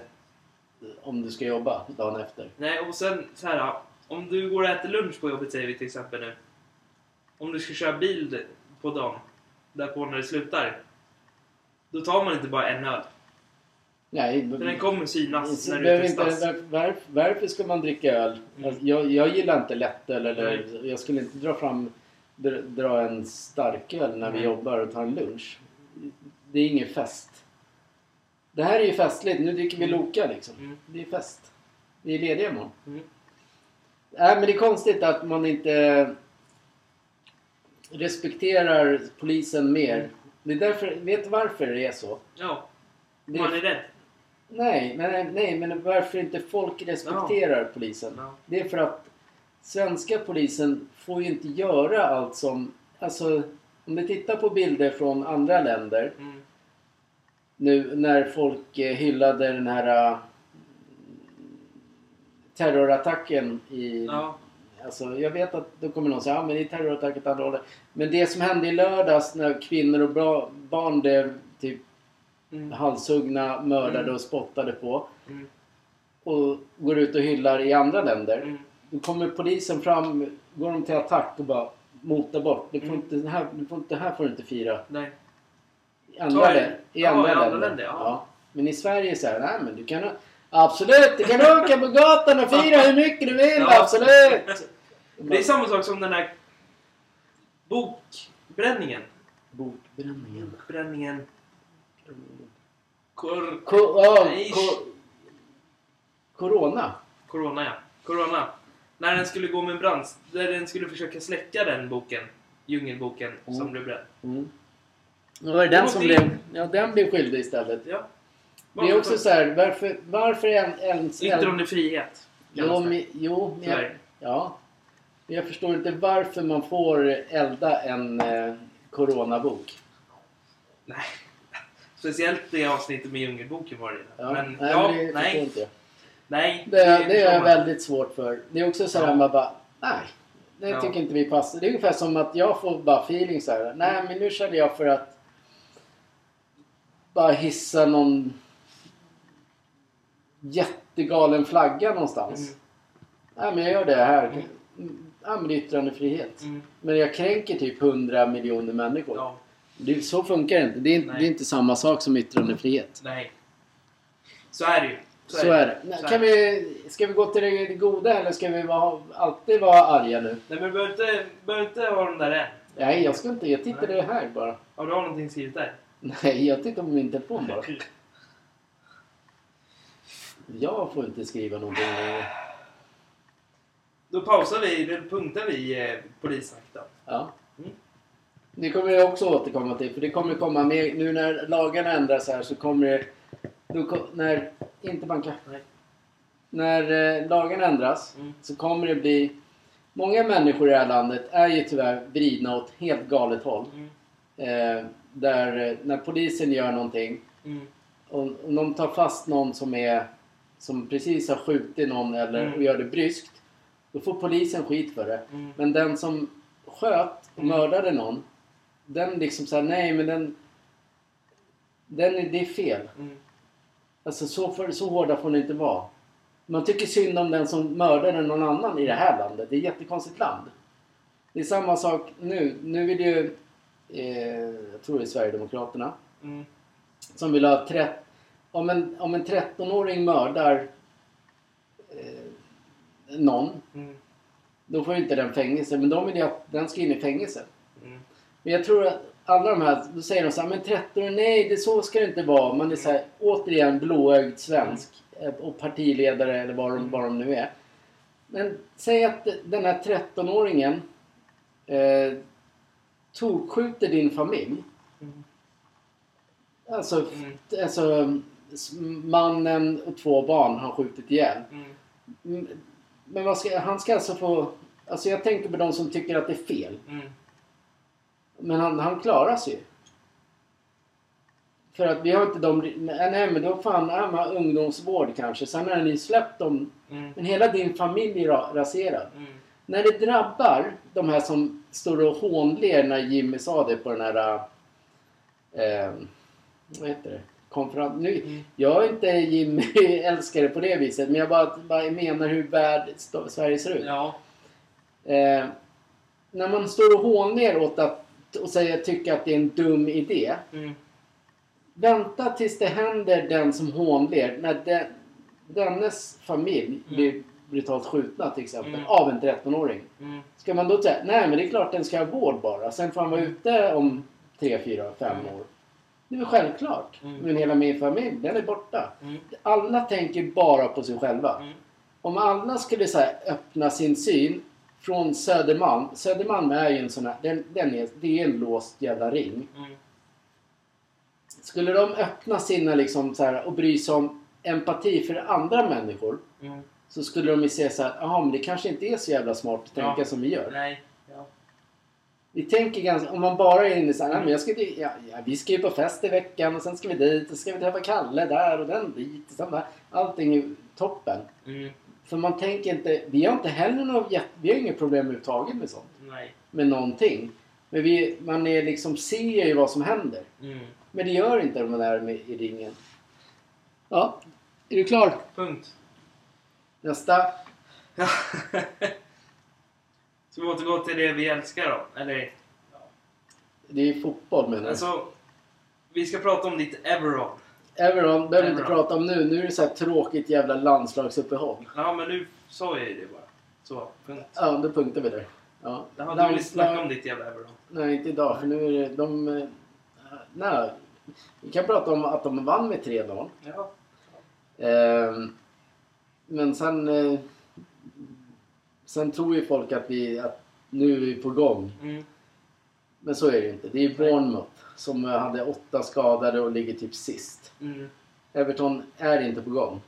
om du ska jobba dagen efter. Nej, och sen så här. Om du går och äter lunch på jobbet säger vi till exempel nu. Om du ska köra bil på dagen, därpå när det slutar. Då tar man inte bara en öl. Nej, För den kommer synas när du testas. inte, var, var, varför ska man dricka öl? Mm. Alltså, jag, jag gillar inte lättöl eller Nej. jag skulle inte dra fram dra, en starköl när vi Nej. jobbar och tar en lunch. Det är ingen fest. Det här är ju festligt. Nu dricker vi Mm. Loka liksom. Mm. Det är fest. Vi är lediga imorgon. Mm. Nej, men det är konstigt att man inte respekterar polisen mer. Det är därför, vet du varför det är så? Ja, Det man är rädd. Nej, nej, nej, men varför inte folk respekterar polisen? Ja. Det är för att svenska polisen får ju inte göra allt som... Alltså, om du tittar på bilder från andra länder Mm. nu när folk eh, hyllade den här eh, terrorattacken i... Ja. Alltså, jag vet att då kommer någon säga ja men det är terrorattack åt andra hållet. Men det som hände i lördags när kvinnor och bra, barn blev typ Mm. halshuggna, mördade Mm. och spottade på Mm. och går ut och hyllar i andra länder. Mm. Då kommer polisen fram, går de till attack och bara motar bort. Du får Mm. inte, det, här, du får inte, här får du inte fira. Nej. I andra, Ta i Ja, andra i andra länder. länder, ja. Men i Sverige så här, nej men du kan Absolut, du kan åka på gatan och fira hur mycket du vill, Ja. absolut! Det är samma sak som den här bokbränningen. Bokbränningen. Bränningen. Kor- Ko, ja, Nej. ko, corona. Corona ja. Corona. När den skulle gå med brand, där den skulle försöka släcka den boken. Djungelboken Mm. som blev bränd. Mm. Det var det den som blev, ja, den blev skyldig istället. Ja. Det är också så här, varför, varför en, ens... Yttrandefrihet. Jo, jo, men ja. Jag förstår inte varför man får elda en eh, coronabok. Nej. Speciellt det avsnittet med Djungelboken var det. Ja, men nej, ja, men det nej. inte. Nej. Det, det är förstår jag väldigt svårt för. Det är också så här Ja. man bara, nej. Det Ja. tycker inte vi passar. Det är ungefär som att jag får bara feeling så här. Nej, men nu känner jag för att bara hissa någon jättegalen flagga någonstans. Mm. Nej, men jag gör det här. Mm. Ja, men det är yttrandefrihet. Mm. Men jag kränker typ 100 miljoner människor. Ja. Det, så funkar det inte. Det är, det är inte samma sak som yttrandefrihet. Nej. Så är det ju. Så, är det. Nej, Så är Kan vi, ska vi gå till det goda eller ska vi vara, alltid vara arga nu? Nej men behöver inte, behöver inte ha den där än. Nej, jag ska inte. Jag tittar Nej. det här bara. Ja, du har någonting skrivet där. Nej, jag tittar på min telefon bara. Jag får inte skriva någonting. Då pausar vi, eller punktar vi eh, polissnack då. Ja. Mm. Det kommer jag också återkomma till. För det kommer komma mer. Nu när lagarna ändras här så kommer det... Då, när... Inte banka. Nej. När eh, lagarna ändras Mm. så kommer det bli... Många människor i det här landet är ju tyvärr vridna åt helt galet håll. Mm. Eh, där eh, när polisen gör någonting Mm. och om de tar fast någon som är som precis har skjutit någon eller Mm. och gör det bryskt. Då får polisen skit för det. Mm. Men den som sköt och Mm. mördade någon. Den liksom såhär, nej men den... Den är, det är fel. Mm. Alltså så, för, så hårda får ni inte vara. Man tycker synd om den som mördade någon annan i det här landet. Det är ett jättekonstigt land. Det är samma sak nu. Nu vill ju, eh, jag tror det är Sverigedemokraterna, Mm. som vill ha 30, om en, om en 13-åring mördar eh, någon, Mm. då får ju inte den fängelse. Men de vill ju att den ska in i fängelse. Mm. Men jag tror att alla de här, då säger de så här, men 13 nej det så ska det inte vara. Man är så här, återigen blåögd svensk eh, och partiledare eller vad de, vad de nu är. Men säg att den här 13-åringen eh, tokskjuter din familj. Mm. Alltså, Mm. alltså mannen och två barn har skjutit ihjäl. Mm. Men vad ska, han ska alltså få... Alltså jag tänker på de som tycker att det är fel. Mm. Men han, han klarar sig ju. För att vi har inte de... Nej, men då fan är man ungdomsvård kanske. Sen har ni släppt dem. Mm. Men hela din familj är ra- raserad. Mm. När det drabbar de här som står och hånler när Jimmy sa det på den här... Eh, vad heter det? Konferens. Nu, Mm. Jag är inte Jimmy älskare på det viset. Men jag bara, bara menar hur värld Sverige ser ut. Ja. Eh, när man står och hånler åt att och säger tycker att det är en dum idé. Mm. Vänta tills det händer den som hånler. När den, dennes familj blir brutalt skjutna till exempel. Mm. Av en 13-åring. Mm. Ska man då säga nej men det är klart den ska ha vård bara. Sen får han vara ute om 3, 4, 5 Mm. år. Det är väl självklart. Mm. Men hela min familj, den är borta. Mm. Alla tänker bara på sig själva. Mm. Om alla skulle så här, öppna sin syn från Södermalm. Södermalm är ju en sån här, den, den är, det är en låst jävla ring. Mm. Skulle de öppna sina liksom så här, och bry sig om empati för andra människor. Mm. Så skulle de ju säga så här, jaha men det kanske inte är så jävla smart att tänka Ja. som vi gör. Nej. Vi tänker ganska, om man bara är inne så här, nej, men jag ska, dit- ja, ja, vi ska ju på fest i veckan och sen ska vi dit och ska vi träffa Kalle där och den dit. Och sen där. Allting är toppen. Mm. För man tänker inte, vi har inte heller något, vi har inget problem överhuvudtaget med sånt. Nej. Med någonting. Men vi, man är liksom, ser ju vad som händer. Mm. Men det gör inte de där med, i ringen. Ja, är du klar? Punkt. Nästa. Ska vi återgå till det vi älskar då? Eller? Det är fotboll menar jag. Alltså, vi ska prata om ditt Everon. Everon behöver vi inte prata om nu. Nu är det så här tråkigt jävla landslagsuppehåll. Ja, men nu sa jag ju det bara. Så, punkt. Ja, då punktar vi där. Ja. Jaha, du vill snacka om ditt jävla Everon. Nej, inte idag. För nu är det de... eh, Nej. Vi kan prata om att de vann med 3-0. Ja. Ehm, men sen... eh, Sen tror ju folk att vi... Att nu är vi på gång. Mm. Men så är det ju inte. Det är Bournemouth som eh, hade åtta skadade och ligger typ sist. Mm. Everton är inte på gång.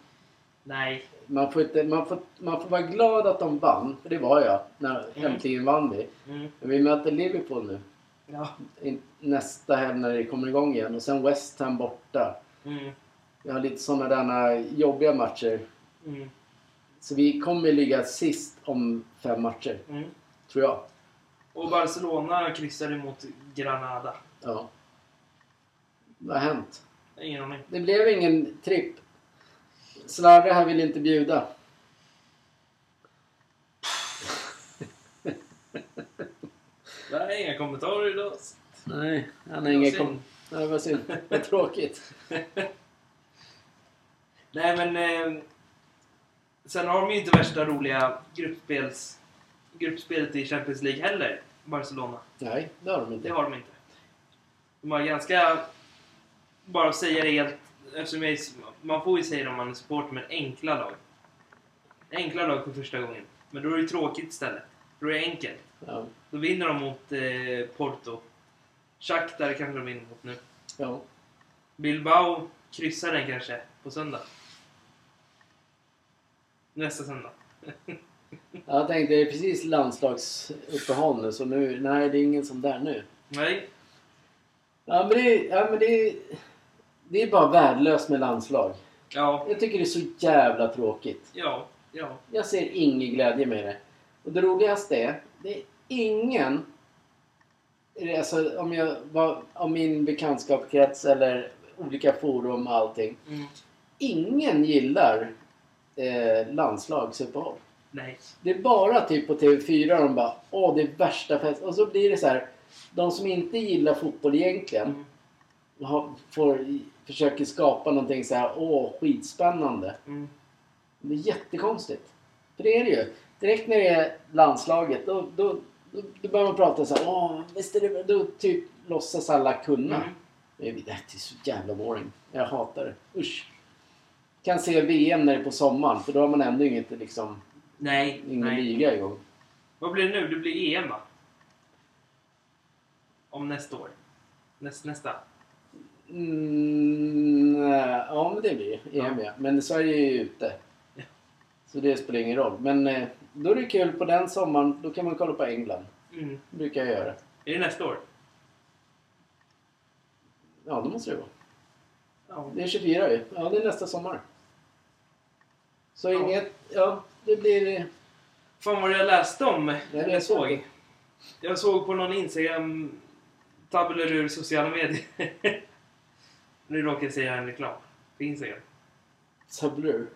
Nej. Man får, inte, man, får, man får vara glad att de vann, för det var jag. När Mm. äntligen vann vi. Mm. Men vi möter Liverpool nu. Ja. Nästa helg när det kommer igång igen. Och sen West Ham borta. Mm. Vi har lite sådana där jobbiga matcher. Mm. Så vi kommer ligga sist om fem matcher. Mm. Tror jag. Och Barcelona kryssade mot Granada. Ja. Vad har hänt? Ingen aning. Det blev ingen tripp. Slarre här vill inte bjuda. Nej, inga kommentarer idag. Nej, han har inga synd. kom... Nej, vad synd. Vad tråkigt. Nej, men... Eh, sen har de ju inte värsta roliga gruppspels, gruppspelet i Champions League heller, Barcelona. Nej, det har de Det inte. har de inte. De har ganska... Bara att säga det helt... Eftersom jag, man får ju säga det om man är supporter, men enkla lag. Enkla lag för första gången. Men då är det tråkigt istället. Då är det enkelt. Ja. Då vinner de mot eh, Porto. Shakhtar kanske de vinner mot nu. ja. Bilbao kryssar den kanske på söndag. Nästa söndag. Jag tänkte, det är precis landslagsuppehåll nu, så nu... Nej, det är ingen som där nu. Nej. Ja, men det är... Ja, men det. Det är bara värdelöst med landslag. Ja. Jag tycker det är så jävla tråkigt. Ja. Ja. Jag ser ingen glädje med det. Och det roligaste är, det är ingen... Alltså om jag var, om min bekantskapskrets eller olika forum och allting. Mm. Ingen gillar eh, landslagsuppehåll. Nej. Det är bara typ på TV4 de bara Åh, det är värsta fest. Och så blir det så här. De som inte gillar fotboll egentligen Mm. har, får, försöker skapa någonting så här. Åh, skitspännande. Mm. Det är jättekonstigt. För det är det ju. Direkt när det är landslaget då, då, då, då börjar man prata så här. Åh, visst är det Då typ låtsas alla kunna. Mm. Det är det är så jävla boring. Jag hatar det. Usch. Kan se VM när det är på sommaren för då har man ändå inget liksom, Nej. ingen Nej. liga igång. Vad blir det nu? Det blir EM va? Om nästa år. Näst, nästa. Mm, nej, ja men det blir. EM ja. Men Sverige är ju ute. Ja. Så det spelar ingen roll. Men eh, då är det kul på den sommaren. Då kan man kolla på England. Mm. Det brukar jag göra. Är det nästa år? Ja, det måste det vara. Ja. Det är 24 ju. Ja, det är nästa sommar. Så Ja. inget... Ja, det blir... Fan vad jag läste om. Eller jag såg. inte. Jag såg på någon Instagram tabler ur sociala medier. nu råkar jag säga en reklam på Instagram. Tumblr.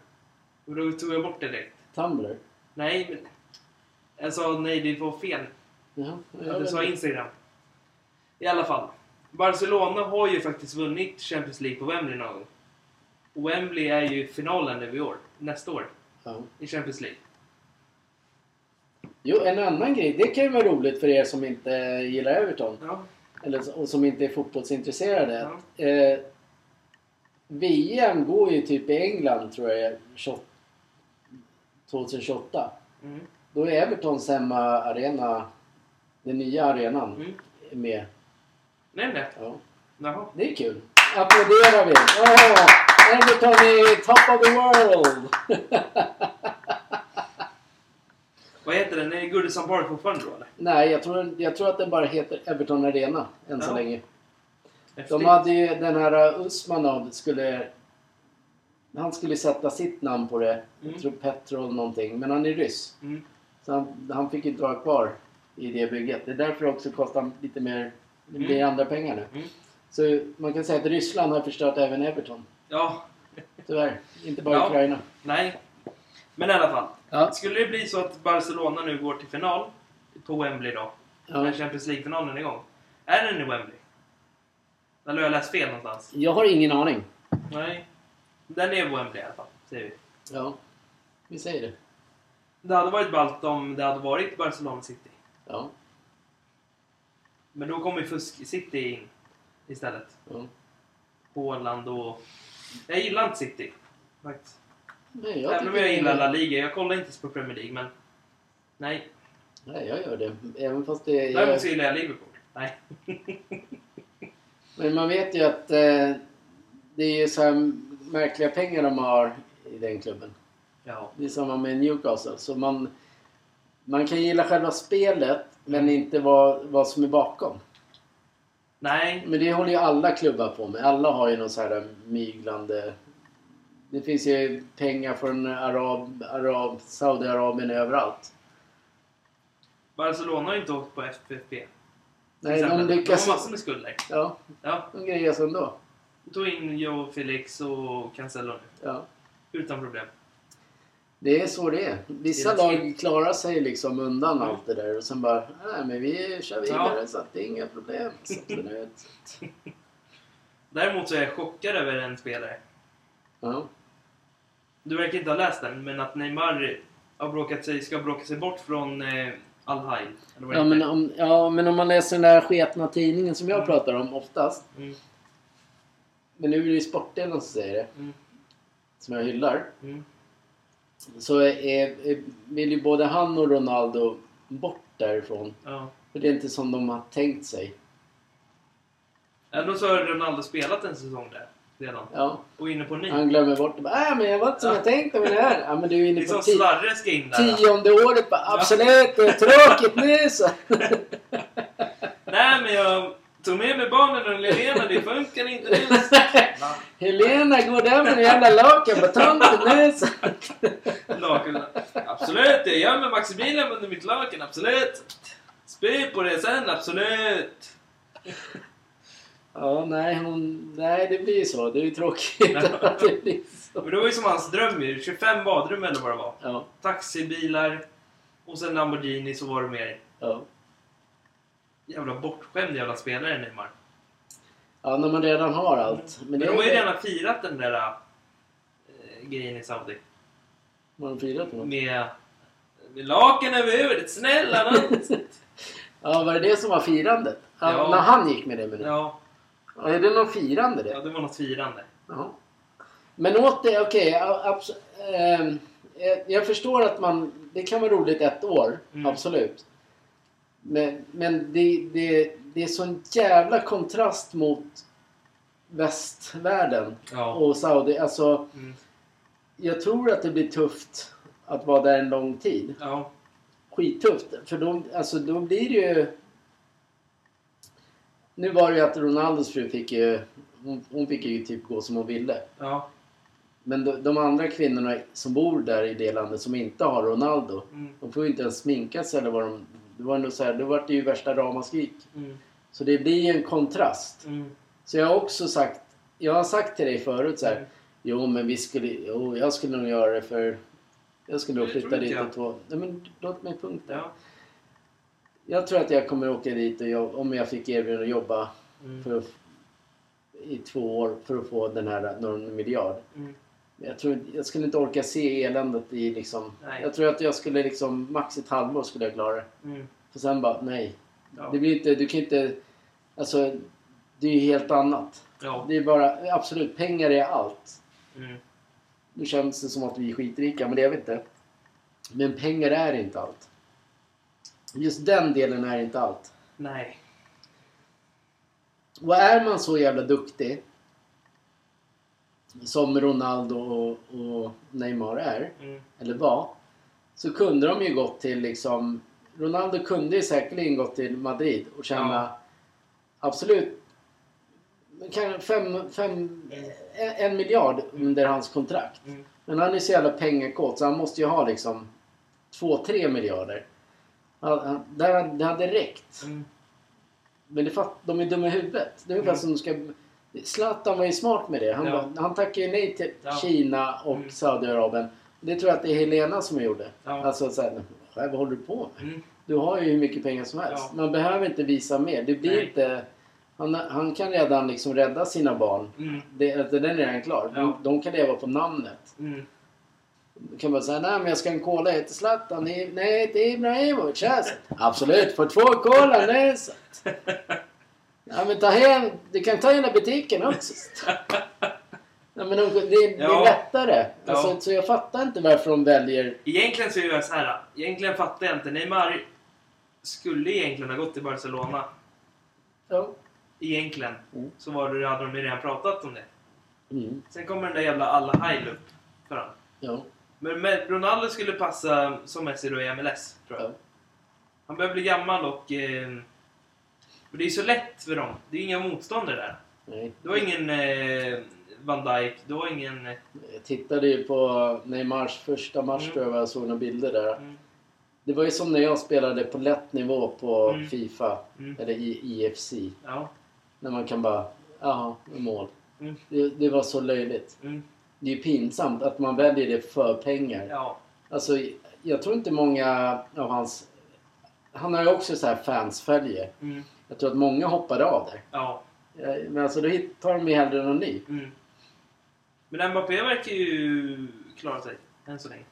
Och då tog jag bort det direkt. Tumblr. Nej, men... Jag sa nej, det var fel. Jaha. Jag sa Instagram. I alla fall. Barcelona har ju faktiskt vunnit Champions League på Wembley någon gång. Och Wembley är ju finalen nu i år. Nästa år. Ja. I Champions League. Jo, en annan grej. Det kan ju vara roligt för er som inte gillar Everton. Ja. Eller och som inte är fotbollsintresserade. Ja. Eh, VM går ju typ i England tror jag 28 2028. Mm. Då är Evertons hemmaarena, den nya arenan, Mm. med. Nej, nej. Ja. Jaha. Det är kul. Applåderar vi. Åh, Everton är top of the world! Vad heter den? Är Goodison Park fortfarande då eller? Nej, jag tror, jag tror att den bara heter Everton Arena än så Ja. länge. Häftigt. De hade ju den här uh, Usmanov skulle... Han skulle sätta sitt namn på det. Mm. Jag tror Petrol någonting. Men han är ryss. Mm. Så han, han fick inte vara kvar i det bygget. Det är därför det också kostar lite mer... Det blir Mm. andra pengar nu. Mm. Så man kan säga att Ryssland har förstört även Everton. Ja. Tyvärr. Inte bara Ja. Ukraina. Nej. Men i alla fall. Ja. Skulle det bli så att Barcelona nu går till final på Wembley då. Ja. När Champions League-finalen är igång. Är den i Wembley? Eller har jag läst fel någonstans? Jag har ingen aning. Nej. Den är Wembley i alla fall, säger vi. Ja. Vi säger det. Det hade varit ballt om det hade varit Barcelona City. Ja. Men då kommer ju Fusk City in istället. ja. Håland och... Jag gillar inte City. Faktiskt. Nej, jag Även om jag det är- gillar La Liga. Jag kollar inte på Premier League, men... Nej. Nej, jag gör det. Även fast det... Jag... Däremot så gillar jag Liverpool. Nej. Men man vet ju att eh, det är ju så här märkliga pengar de har i den klubben. Ja. Det är samma med Newcastle. Så man, man kan gilla själva spelet men inte vad, vad som är bakom. Nej. Men det håller ju alla klubbar på med. Alla har ju någon så här myglande... Det finns ju pengar från Arab, Arab, Saudiarabien överallt. Barcelona har inte åkt på FFP. Nej, de lyckas... De har massor med skulder. Ja, Ja. de grejas ändå. Tog in Joe Felix och Cancelo nu. Ja. Utan problem. Det är så det är. Vissa Det är lag klarar sig liksom undan Mm. allt det där och sen bara, nej men vi kör vidare Ja. så att det är inga problem. Så att. Däremot så är jag chockad över en spelare. ja. Du verkar inte ha läst den, men att Neymar har bråkat sig, ska bråka sig bort från eh, det Ja, men om, ja, men om man läser den där sketna tidningen som jag Mm. pratar om oftast. Mm, Men nu är det ju sportdelen som säger det. mm, Som jag hyllar. mm. Så är, är, vill ju både han och Ronaldo bort därifrån. Ja. För det är inte som de har tänkt sig. Ändå så har Ronaldo spelat en säsong där redan. Ja, Och inne på ny. han glömmer bort det. Äh, men jag var inte som Ja. jag tänkte med det här. Ja, men du är inne Liksom på tio. Slarre ska in där. Tionde året bara, absolut, det är tråkigt nu så. Nej men jag tog med mig barnen och Lena, det funkar inte nu. Helena går där med en jävla lakan på tomten nu så. Laken. Absolut, jag gömmer Maximilian under mitt lakan, absolut. Spy på det sen, absolut. Ja, nej, hon, nej, det blir så. Det är ju tråkigt att det blir så. Men det var ju som hans dröm ju. 25 badrum eller vad det var. Ja, Taxibilar och sen Lamborghini så var det mer. ja. Jävla bortskämd jävla spelare Neymar. ja, när man redan har allt. Men, det de har ju redan firat den där äh, grejen i Saudi. Vad har de firat med? Med, med lakan över huvudet. Snälla nån. Ja, var det det som var firandet? Ja. Ja. När han gick med det menar? Ja, Ja, är det något firande det? ja, det var något firande. Ja. Men åt det, okej. ja, abs- ehm, jag- jag förstår att man... Det kan vara roligt ett år, Mm. absolut. Men, men det, det, det är sån jävla kontrast mot västvärlden Ja. och Saudi. Alltså, Mm. jag tror att det blir tufft att vara där en lång tid. Ja. Skittufft. För då, alltså, då blir det ju... Nu var det ju att Ronaldos fru fick ju... Hon, hon fick ju typ gå som hon ville. Ja. Men de, de andra kvinnorna som bor där i det landet som inte har Ronaldo. Mm. De får ju inte ens sminka sig eller vad de... Det var nog så här, då var det ju värsta ramaskrik. Mm. Så det blir ju en kontrast. Mm. Så jag har också sagt... Jag har sagt till dig förut så här. Mm. Jo men vi skulle... Jo, jag skulle nog göra det för... Jag skulle nog flytta dit jag. och två... Nej men låt mig punkta. Ja. Jag tror att jag kommer åka dit och jobb, om jag fick erbjudande att jobba Mm. för, i två år för att få den här någon miljard. Jag, tror, jag skulle inte orka se eländet i liksom... Nej. Jag tror att jag skulle liksom... Max ett halvår skulle jag klara det. Mm. För sen bara, nej. Ja. Det blir inte... Du kan inte... Alltså... Det är ju helt annat. Ja. Det är bara... Absolut, pengar är allt. Mm. Nu känns det som att vi är skitrika, men det är vi inte. Men pengar är inte allt. Just den delen är inte allt. Nej. Och är man så jävla duktig som Ronaldo och, och Neymar är, Mm. eller var, så kunde de ju gått till liksom... Ronaldo kunde ju säkerligen gått till Madrid och tjäna Ja. absolut kan, fem, fem, en, en miljard under hans kontrakt. Mm. Men han är så jävla pengakåt så han måste ju ha liksom två, tre miljarder. Hade- det hade räckt. Mm. Men det fatt, de är dumma i huvudet. Det är ungefär Mm. som de ska... Zlatan var ju smart med det. Han, Ja. bara, han tackade ju nej till Ja. Kina och Mm. Saudiarabien. Det tror jag att det är Helena som gjorde. Ja. Alltså såhär, vad håller du på med? Mm. Du har ju hur mycket pengar som helst. Ja. Man behöver inte visa mer. Det blir Nej. inte... Han, han kan redan liksom rädda sina barn. Mm. Det, den är redan klar. Ja. De, de kan leva på namnet. Mm. Du kan bara säga, nej men jag ska ha en cola, jag heter Zlatan. Nej, jag heter Ibrahimovic. Absolut, för två cola, nej så. Ja men ta hem, du kan ta hela butiken också. Ja, men de, det, det är Ja. lättare. Alltså, Ja. Så jag fattar inte varför de väljer... Egentligen så är jag så här. Egentligen fattar jag inte. Neymar skulle egentligen ha gått till Barcelona. Ja. Egentligen. Mm. Så var det, hade de ju redan pratat om det. Mm. Sen kommer den där jävla alla Heil upp för honom. Ja. Men, men Ronaldo skulle passa som Messi då i MLS, tror jag. Ja. Han börjar bli gammal och... Eh, och det är så lätt för dem. Det är inga motståndare där. Nej. Det var ingen eh, Van Dijk, det var ingen... Eh, Jag tittade ju på Neymars första match Mm. tror jag, jag såg några bilder där. mm, Det var ju som när jag spelade på lätt nivå på Mm. Fifa, mm, eller i IFC. ja, När man kan bara, jaha, mål. Mm. Det, det var så löjligt. mm, Det är ju pinsamt att man väljer det för pengar. ja, Alltså, jag tror inte många av hans... Han har ju också så här fansfölje. Jag tror att många hoppade av där. ja. Eh, Men alltså då tar de ju hellre någon ny. Mm. Men Mbappé verkar ju klara sig, än så länge.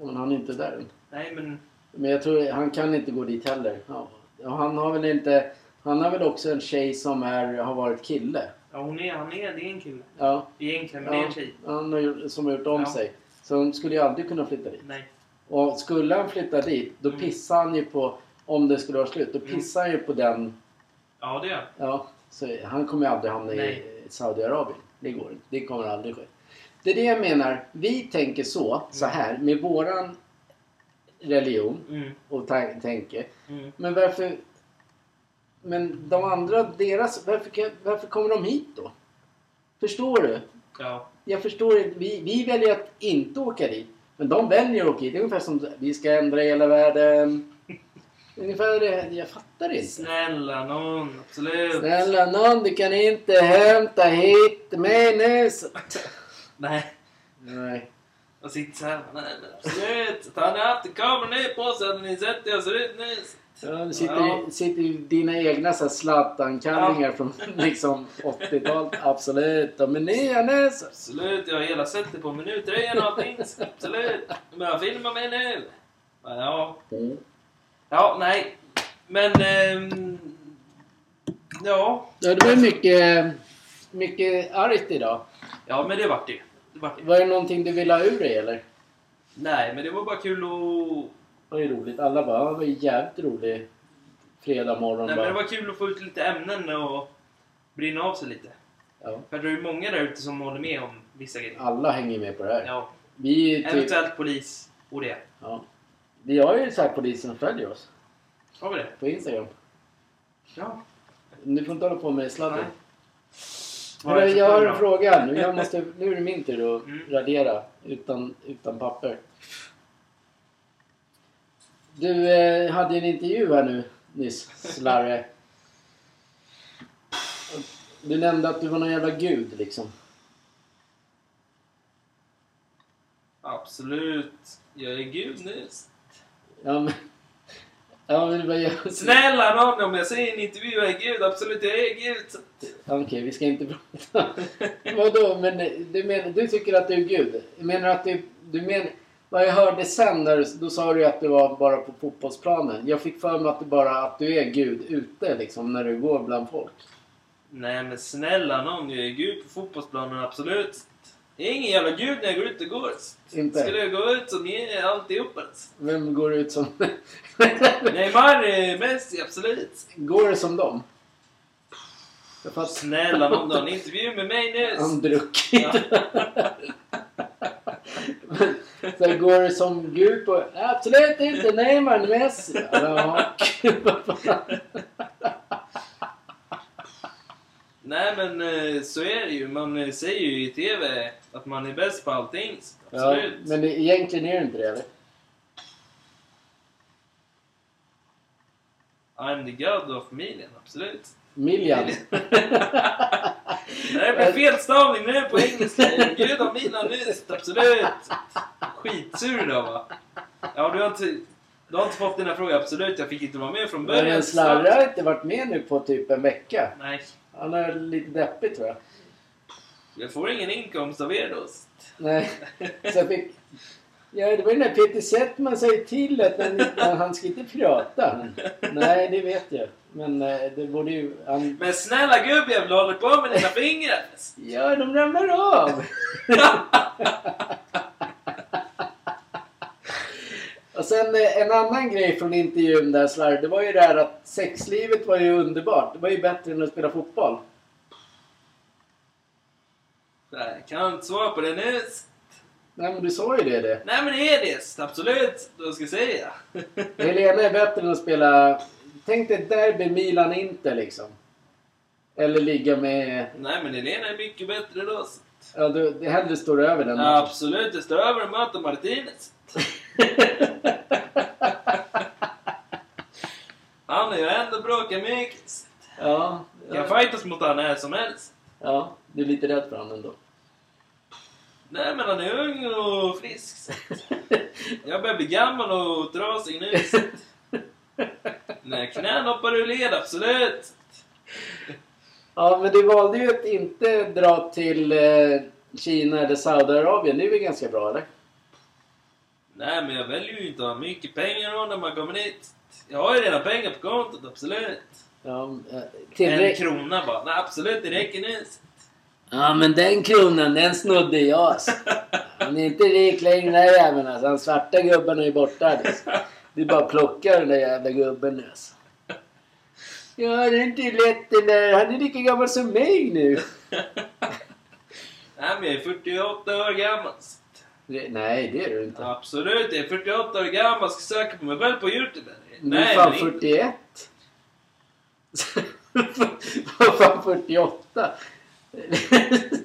Men han är inte där än. Nej, men... Men jag tror han kan inte gå dit heller. Ja. Han har väl inte... Han har väl också en tjej som är, har varit kille. Ja, hon är, han är, det är en kille. Ja. Egentligen, men det är ja en tjej. han har gjort, som har gjort om Ja. sig. Så hon skulle ju aldrig kunna flytta dit. Nej. Och skulle han flytta dit, då Mm. pissar han ju på... Om det skulle vara slut, då Mm. pissar han ju på den... Ja, det gör. Ja, så han kommer ju aldrig hamna i Nej. Saudiarabien. Det går inte. Det kommer aldrig ske. Det är det jag menar. Vi tänker så, så Mm. här, med våran religion Mm, och ta- tänke. mm. Men varför... Men de andra, deras... Varför, kan- varför kommer de hit då? Förstår du? Ja. Jag förstår inte. Vi, vi väljer att inte åka dit. Men de väljer att åka hit. Det är ungefär som vi ska ändra hela världen. Ungefär det. Jag fattar inte. Snälla någon, absolut. Snälla nån, du kan inte hämta hit mig nu. Nej. Nej. Och sitter såhär. Nej men absolut. Hade ni haft en kamera ner på så hade ni sett hur jag ser ut nu. Ja, det sitter, Ja. sitter dina egna Zlatan-kallingar från liksom 80-talet. Absolut. De är nya nu. Absolut, jag har hela sättet på minuttröjan och allting. Absolut. Men jag filmar mig nu. Ja. Ja, nej. Men... ehm, ja. Ja, det var mycket, mycket argt idag. Ja, men det vart det. Det vart det. Var det någonting du ville ha ur dig eller? Nej, men det var bara kul att... Det var ju roligt. Alla bara, det var jävligt rolig fredag morgon. Nej, men bara. det var kul att få ut lite ämnen och brinna av sig lite. ja. För det är ju många där ute som håller med om vissa grejer. Alla hänger med på det här. Ja. Vi, är typ, Eventuellt polis och det. ja. Vi har ju här polisen följer oss Har vi det? på Instagram. Ja. Du får inte hålla på med sladden. För jag har en fråga. Nu, jag måste, nu är det min tur att Mm. radera utan, utan papper. Du eh, hade en intervju här nu nyss, Slarre. Du nämnde att du var någon jävla gud liksom. Absolut. Jag är gud nu. Ja men... Ja men gör... Snälla nån, om jag säger i en intervju jag är gud, absolut jag är gud. Okej, vi ska inte prata. Vadå? Men du, menar, du tycker att du är gud? Menar att du... du menar, vad jag hörde sen, där, då sa du att det var bara på fotbollsplanen. Jag fick för mig att, det bara, att du är gud ute liksom, när du går bland folk. Nej men snälla nån, jag är gud på fotbollsplanen, absolut. Jag är ingen jävla gud när jag går ut och går. Inte? Skulle jag gå ut som är alltihopa? Vem går ut som... Neymar, eh, Messi, absolut. går det som dem? Jag fattar. Snälla har en intervju med mig nu. Han druckit. Ja. Så går det som Gud på... Absolut inte Neymar, Messi. Ja, Nej men eh, så är det ju. Man eh, säger ju i TV att man är bäst på allting. ja, Absolut. men det, egentligen är det inte det, eller? I'm the god of million, absolut. Miljan. Det här blir felstavning nu på engelska. Gud av Milan nyss, absolut. Skitsur idag va? Ja, du har inte... Du har inte fått den här frågan, absolut. Jag fick inte vara med från Men början. en Slarre har inte varit med nu på typ en vecka. Nej, Han är lite deppig tror jag. jag får ingen inkomst av er då. Nej. Så jag fick... Ja, det var ju när Peter Settman ju till att han, han ska inte prata. Nej, det vet jag. Men eh, det borde ju... Han, Men snälla gubbjävel, håller på med dina fingrar. ja, de ramlar av! Och sen eh, en annan grej från intervjun där Slarre, det var ju det här att sexlivet var ju underbart. Det var ju bättre än att spela fotboll. Nej, kan jag inte svara på det nu. Nej men du sa ju det det. Nej men det är det, absolut. Vad ska jag säga? Helena är bättre än att spela... Tänk dig derby Milan-Inter liksom. Eller ligga med... Nej men Helena är mycket bättre då. Ja, du, det hellre står över den. Ja, absolut, det står över och möter Martinez. Han är ju ändå bra mycket. ja, Kan ja, fightas mot han när som helst. ja, du är lite rädd för honom ändå. Nej men han är ung och frisk. så Jag börjar bli gammal och trasig nu. så När knän hoppar ur led, absolut. Ja, men du valde ju att inte dra till eh, Kina eller Saudiarabien. Det är väl ganska bra, eller? Nej men jag väljer ju inte att ha mycket pengar då när man kommer hit. Jag har ju redan pengar på kontot, absolut. Ja, eh, En tillräck- krona bara. Nej absolut, det räcker nu. ja, men den kronan, den snodde jag. Alltså. Han är inte rik längre, den jäveln. Alltså. Han svarta gubben är ju borta. Alltså. Det är bara att plocka den där jävla gubben nu. Alltså. Ja, det är inte lätt det där. Han är lika gammal som mig nu. Nej men jag är 48 år gammal. Det, nej, det är du inte. Absolut, jag är 48 år gammal. Ska söka på mig själv på Youtube. Du är fan men inte- 41. Vad fan 48?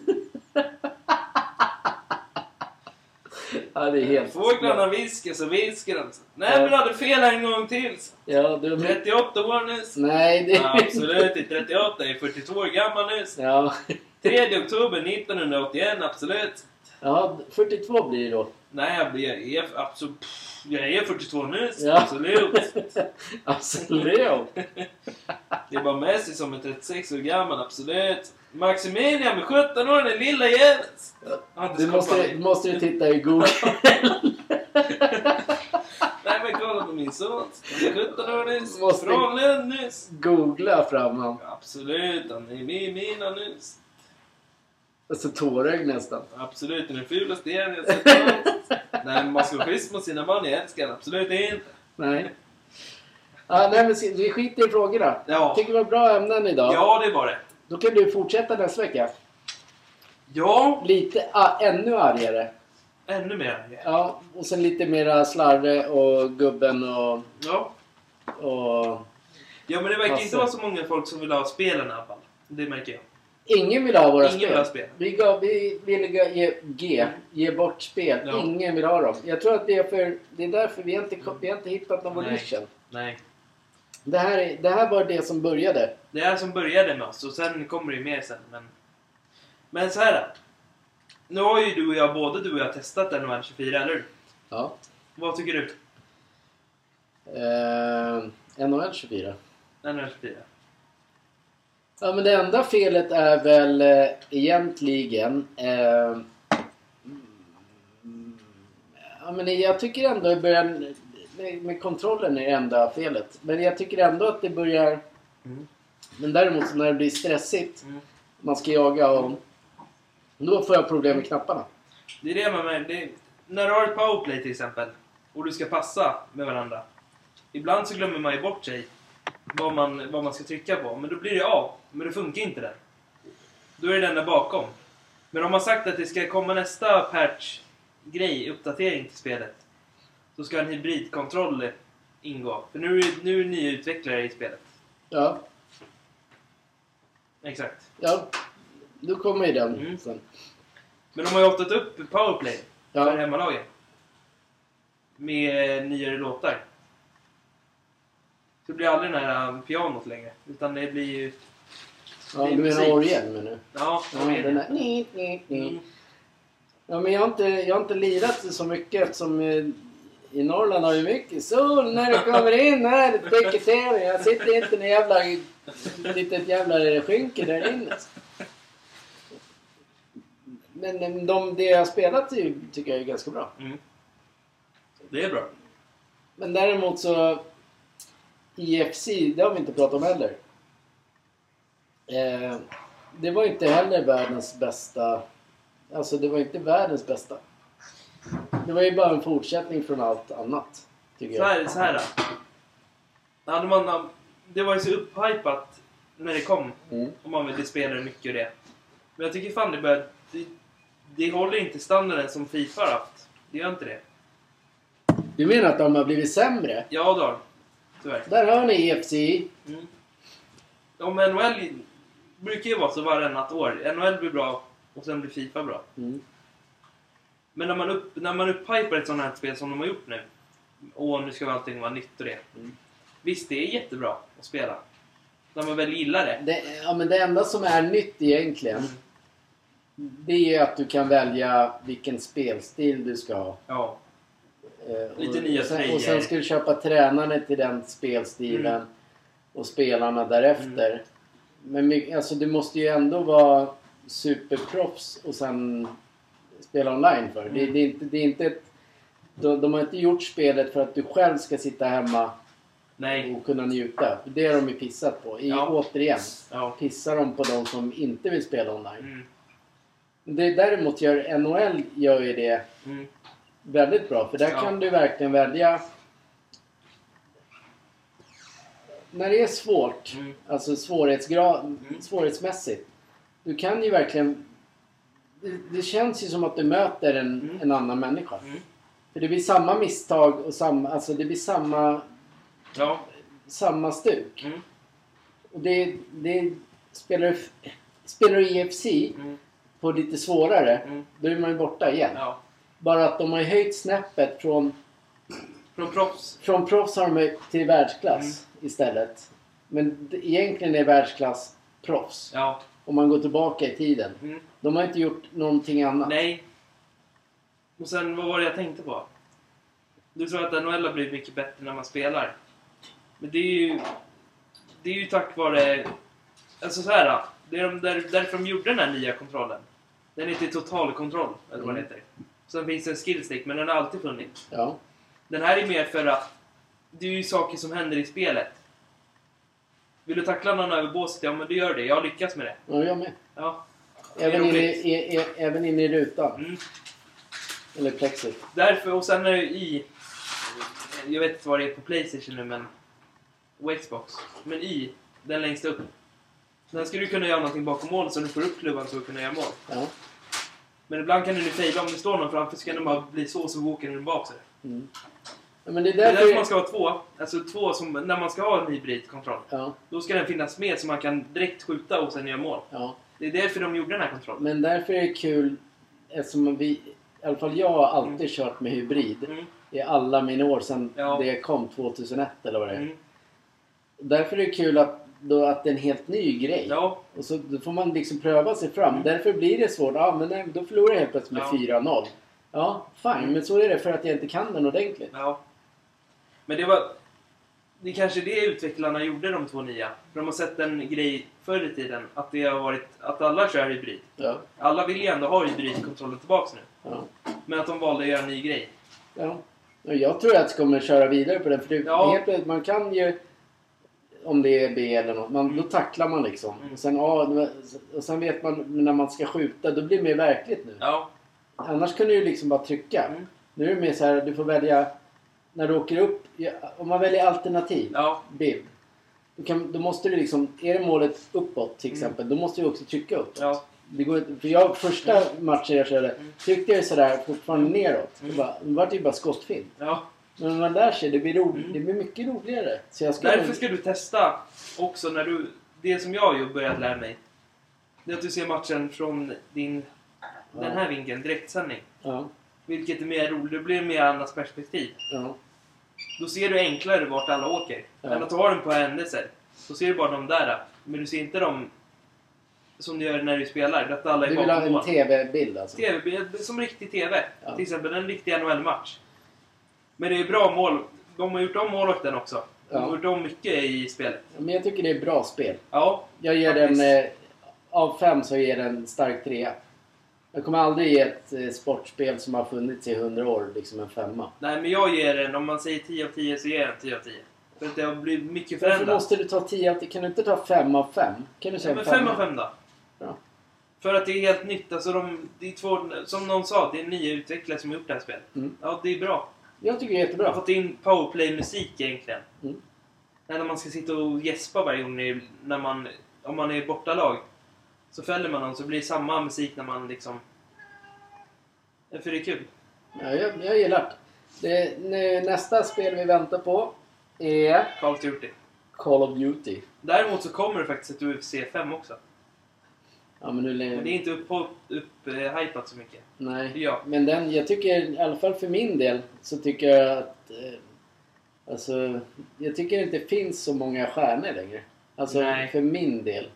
Ja, det är helt... Fåglarna viskar så viskar de. så. Nej men du hade fel en gång till. så. Ja, du... 38 år nu. så. Nej, det... Ja, absolut inte 38, jag är 42 år gammal nu. så. Ja. 3 oktober 1981, absolut. ja, 42 blir det då. Nej, jag blir, jag är, absolut, jag är 42 nu, Ja. absolut. Absolut. Det är bara Messi som är 36 år gammal, absolut. Maximilian med 17 år, den lilla jäveln. Du måste, mig. måste du titta i Google. Nej men kolla på min son. Han är 17 år nyss. Måste- Från Lund nyss. Googla fram han. Absolut, han är med i mina nyss. Alltså tårögd nästan. Absolut, den fulaste jäveln jag sett. Nej man ska vara schysst mot sina barn, jag älskar absolut inte. Nej. Ja, nej men vi skiter i frågorna. Ja. Tycker det var bra ämnen idag. Ja, det var det. Då kan du fortsätta nästa vecka. Ja, Lite a- ännu argare. ännu mer. Ja, och sen lite mera slarve och gubben och... Ja. och Ja men det verkar inte Hasse. vara så många folk som vill ha spelen i alla fall. Det märker jag. Ingen vill ha våra Ingen spel. vill ha spel. Vi, gav, vi ville ge, ge, G, ge bort spel. Ja. Ingen vill ha dem. Jag tror att det är, för, det är därför vi inte, vi har inte hittat någon Nej. nischen. Nej. Det här, är- det här var det som började. Det är som började med oss och sen kommer det ju mer sen. Men, men så här. då. Nu har ju du och jag, både du och jag testat NHL 24, eller hur? Ja. Vad tycker du? Eh, NHL 24. NHL 24? Ja, men det enda felet är väl eh, egentligen... Eh, ja, men jag tycker ändå i början... Med, med kontrollen är det enda felet. Men jag tycker ändå att det börjar... Mm. Men däremot så när det blir stressigt, Mm. man ska jaga och... Då får jag problem med knapparna. Det är det man märker. Det är, när du har ett powerplay till exempel och du ska passa med varandra. Ibland så glömmer man ju bort sig vad man, vad man ska trycka på. Men då blir det A. Men det funkar inte där. Då är det den där bakom. Men om man sagt att det ska komma nästa patch-grej, uppdatering till spelet. Så ska en hybridkontroll ingå. För nu är, nu är det nya utvecklare i spelet. Ja, Exakt. ja. Då kommer ju den Mm. sen. Men de har ju åtat upp powerplay för Ja, hemmalagen. Med nyare låtar. Det blir aldrig här um, pianot längre. Utan det blir ju... ja det är du menar musik. orgel menar du? Ja, Ja, vad är den det? där... Ni, ni, ni. Mm. Ja, men jag har inte, jag har inte lirat så mycket eftersom eh, i Norrland har vi mycket sol när det kommer in här. Det täcker till. Jag sitter inte i en jävla litet jävla skynke där inne. Men eh, de, det jag har spelat är- tycker jag är ganska bra. Mm. Det är bra. Men däremot så IFC, det har vi inte pratat om heller. Eh, det var inte heller världens bästa. Alltså det var inte världens bästa. Det var ju bara en fortsättning från allt annat. Tycker Så jag. här, så här då. Hade man, det var ju så upphypat när det kom. Mm. Och man ville spela mycket och det. Men jag tycker fan det börjar... Det, det håller inte standarden som Fifa har haft. Det gör inte det. Du menar att de har blivit sämre? Ja då. Tyvärr. Där har ni IFC. Mm. Om NHL brukar ju vara så varannat år. NHL blir bra och sen blir Fifa bra. Mm. Men när man, upp, när man upphypar ett sånt här spel som de har gjort nu. Och nu ska allting vara nytt och det. Mm. Visst, det är jättebra att spela. När man väl gillar det. Det, ja, men det enda som är nytt egentligen. Mm. Det är att du kan välja vilken spelstil du ska ha. Ja. Eh, Lite och, nya tröjor. och sen ska du köpa tränare till den spelstilen. Mm. Och spelarna därefter. Men my- alltså, du måste ju ändå vara superproffs och sen spela online för. Det, Mm. det, är inte, det är inte ett, de, de har inte gjort spelet för att du själv ska sitta hemma Nej. och kunna njuta. Det har de ju pissat på. I, Ja. Återigen. Ja. Pissar de på de som inte vill spela online. Mm. Det, däremot gör NHL gör ju det Mm. Väldigt bra. För där Ja. kan du verkligen välja... När det är svårt, Mm. alltså svårighetsgrad, Mm. svårighetsmässigt. Du kan ju verkligen... Det, det känns ju som att du möter en, Mm. en annan människa. Mm. För det blir samma misstag och samma... Alltså det blir samma, Ja. samma stuk. Mm. Och det, det spelar, du- spelar du IFC Mm. på lite svårare, då är man ju borta igen. Ja. Bara att de har höjt snäppet från, Från proffs. från proffs har de höjt till världsklass istället. Men egentligen är världsklass proffs. Ja. Om man går tillbaka i tiden. Mm. De har inte gjort någonting annat. Nej. Och sen, vad var det jag tänkte på? Du sa att NHL har blivit mycket bättre när man spelar. Men det är ju... Det är ju tack vare... Alltså så här. Det är de, där, därför de gjorde den här nya kontrollen. Den heter totalkontroll, eller vad det Mm. heter. Sen finns det en skillstick, men den har alltid funnits. Ja. Den här är mer för att det är ju saker som händer i spelet. Vill du tackla någon över båset? Ja, men du gör det. Jag har lyckats med det. ja, jag med. Ja. Även inne, roligt. i, i, även inne i rutan. Mm. Eller plexit. Därför, och sen är det i... Jag vet inte vad det är på Playstation nu, men... Och Xbox. Men i, den längst upp. Sen ska du kunna göra någonting bakom mål så du får upp klubban så du kan göra mål. Ja. Men ibland kan du fejla om det står någon framför så kan det bara bli så så åker den bak sig. Mm. ja men det är Det är därför... därför man ska ha två. Alltså två som, när man ska ha en hybridkontroll. Ja, Då ska den finnas med så man kan direkt skjuta och sen göra mål. ja. Det är därför de gjorde den här kontrollen. Men därför är det kul eftersom vi... I alla fall jag har alltid Mm. kört med hybrid. Mm. I alla mina år sedan Ja. det kom 2001 eller vad det är. Mm. Därför är det kul att, då, att det är en helt ny grej. Ja, Och så då får man liksom pröva sig fram. Därför blir det svårt. Ja, men nej, då förlorar jag helt plötsligt med Ja. 4-0. Ja, fine. Men så är det för att jag inte kan den ordentligt. ja. Men det var... Det är kanske det utvecklarna gjorde de två nya. För de har sett en grej förr i tiden. Att det har varit... Att alla kör hybrid. Ja. Alla vill ju ändå ha hybridkontrollen tillbaks nu. Ja. Men att de valde att göra en ny grej. ja. Jag tror att jag kommer köra vidare på den. För det, Ja. helt man kan ju... Om det är B eller något. Man, Då tacklar man liksom. Mm. Och, sen, A, och sen vet man när man ska skjuta. Då blir det mer verkligt nu. Ja. Annars kan du ju liksom bara trycka. Mm. Nu är det mer så här. Du får välja... När du åker upp. ja, Om man väljer alternativ. Ja. bild. Då, kan, då måste du liksom, är det målet uppåt till exempel, då måste du också trycka uppåt. Mm. Ja. Det går för jag, första matchen jag körde, Mm. tryckte jag sådär fortfarande neråt. Mm. Det, bara, det var typ bara skottfint. Ja. Men man lär sig, det blir, ro, Mm. det blir mycket roligare. Ska Därför ska du testa också när du... Det som jag har börjat lära mig. Det är att du ser matchen från din... Den här vinkeln, direktsändning. Ja, Vilket är mer roligt. Det blir mer annat perspektiv. ja, Då ser du enklare vart alla åker. Ja. Än att du har den på händelser. Då ser du bara de där. Men du ser inte dem som du gör när du spelar. Att alla är du vill ha en. TV-bild alltså? TV, som riktig TV. Ja. Till exempel en riktig NHL-match. Men det är bra mål. De har gjort om målvakten också. De har Ja. gjort om mycket i spelet. Ja, Men jag tycker det är bra spel. Ja, Jag ger Faktiskt. den, eh, av fem så ger den stark trea. Jag kommer aldrig ge ett eh, sportspel som har funnits i 100 år liksom en femma. nej men jag ger den, om man säger 10 av 10 så ger jag den 10 av 10. För att det har blivit mycket Varför förändrat. måste du ta 10 av 10? Kan du inte ta 5 av 5? Kan du Ja, säga men femma? 5 av 5 då. Bra. För att det är helt nytt. Alltså de, det är två, som någon sa, det är nya utvecklare som har gjort det här spelet. Mm. Ja, det är bra. Jag tycker det är De har jättebra. fått in powerplay-musik egentligen. Mm. När man ska sitta och gäspa varje gång när man, om man är bortalag. Så fäller man dem så blir det samma musik när man liksom... För det är kul. Ja, jag, jag gillar det. det. nu, Nästa spel vi väntar på är Call of Duty. Call of Duty. Däremot så kommer det faktiskt ett UFC 5 också. Ja, men nu, Men det är inte upp, upp, hypat så mycket. Nej. jag. Men den, jag tycker, i alla fall för min del, så tycker jag att... Eh, alltså, jag tycker inte det finns så många stjärnor längre. Alltså, Nej. för min del.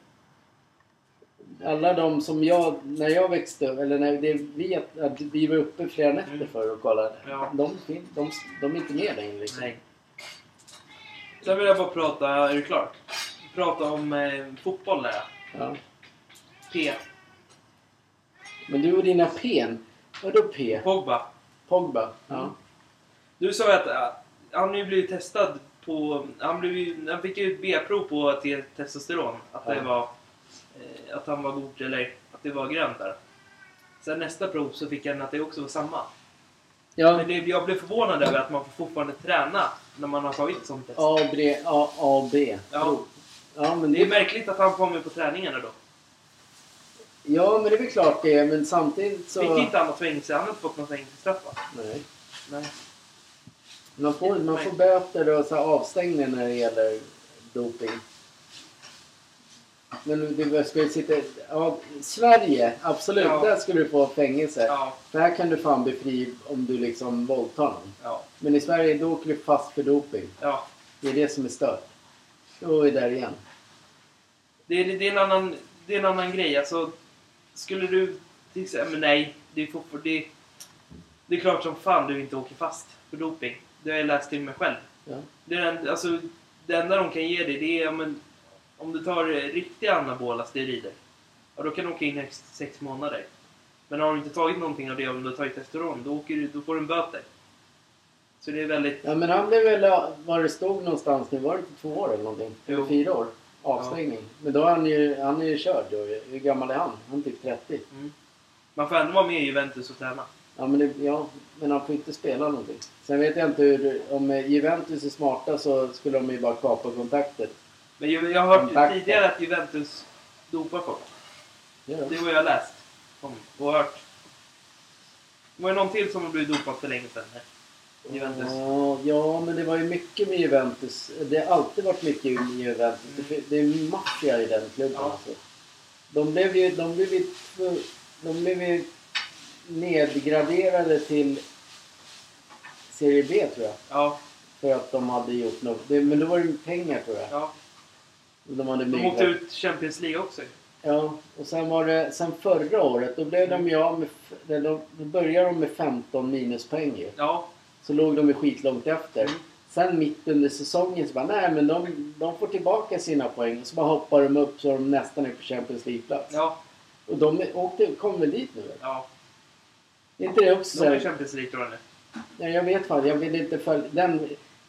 Alla de som jag, när jag växte upp, eller när det, vi, att vi var uppe flera nätter Mm. för och kollade. Ja. De, de, de är inte med längre liksom. Nej. Sen vill jag bara prata, är du klar? Prata om eh, fotboll där. Ja. P. Men du och dina pen. Vadå P? Pogba. Pogba? Ja. Mm. Du sa ju att äh, han har ju blivit testad på... Han, blev ju, han fick ju ett B-prov på te- testosteron. Att, det Ja. var, eh, att han var god, eller att det var grönt där. Sen nästa prov så fick han att det också var samma. Ja. Men det, jag blev förvånad över att man får fortfarande träna när man har tagit ett sånt test. A, B, A, A B. Ja. Ja, men Det är det, märkligt att han med på träningarna då. Ja, men det är väl klart det är, men samtidigt så... Fick inte han något fängelse? Han har inte fått någon fängelsestraff va? Nej. Nej. Man får, man får böter och så avstängning när det gäller doping. Men du ju sitta... Ja, Sverige, absolut. Ja. Där skulle du få fängelse. Ja, För här kan du fan bli fri om du liksom våldtar någon. ja, Men i Sverige, då åker du fast för doping. ja. Det är det som är stört. Då är vi där igen. Det är, det, är en annan, det är en annan grej. Alltså, skulle du till exempel... Men nej, det är, fortfar- det, det är klart som fan du inte åker fast för doping. Det har jag läst till mig själv. Ja. Det, är den, alltså, det enda de kan ge dig det är men, om du tar eh, riktiga anabola steroider. Ja, då kan du åka in högst sex månader. Men har du inte tagit någonting av det, om du har tagit testosteron, då, åker du, då får du en böter. Så det är väldigt... Ja men han blev väl, var det stod någonstans nu, var det inte två år eller någonting? Eller fyra år? Avstängning. Men då är han ju, han är ju körd då. Hur gammal är han? Han är typ 30. Mm. Man får ändå vara med i Juventus och träna. Ja men, det, ja, men han får inte spela någonting. Sen vet jag inte hur, om eh, Juventus är smarta så skulle de ju bara kapa kontaktet. Men ju- jag har hört Kontakter. tidigare att Juventus dopar folk. Ja. Det har jag läst om och hört. Var det någon till som har blivit dopad för länge sedan? Juventus. Ja, ja, men det var ju mycket med Juventus. Det har alltid varit mycket med Juventus. Det, det är maffia i den klubben Ja. alltså. De blev ju, de blev ju, de blev ju nedgraderade till Serie B tror jag. Ja, För att de hade gjort något. Men då var det pengar tror jag. ja. De hade De åkte ut Champions League också. Ja, och sen var det, sen förra året då blev de ju av med, då började de med 15 minuspoäng ju. Ja, Så låg de ju skitlångt efter. Mm. Sen mitt under säsongen så bara, nej men de, de får tillbaka sina poäng. Och så bara hoppar de upp så de nästan är på Champions League-plats. ja, Och de åkte, kom väl dit nu ja. Är inte det också så De är i Champions League tror jag nu. nej, Jag vet fan, jag vill inte följa den.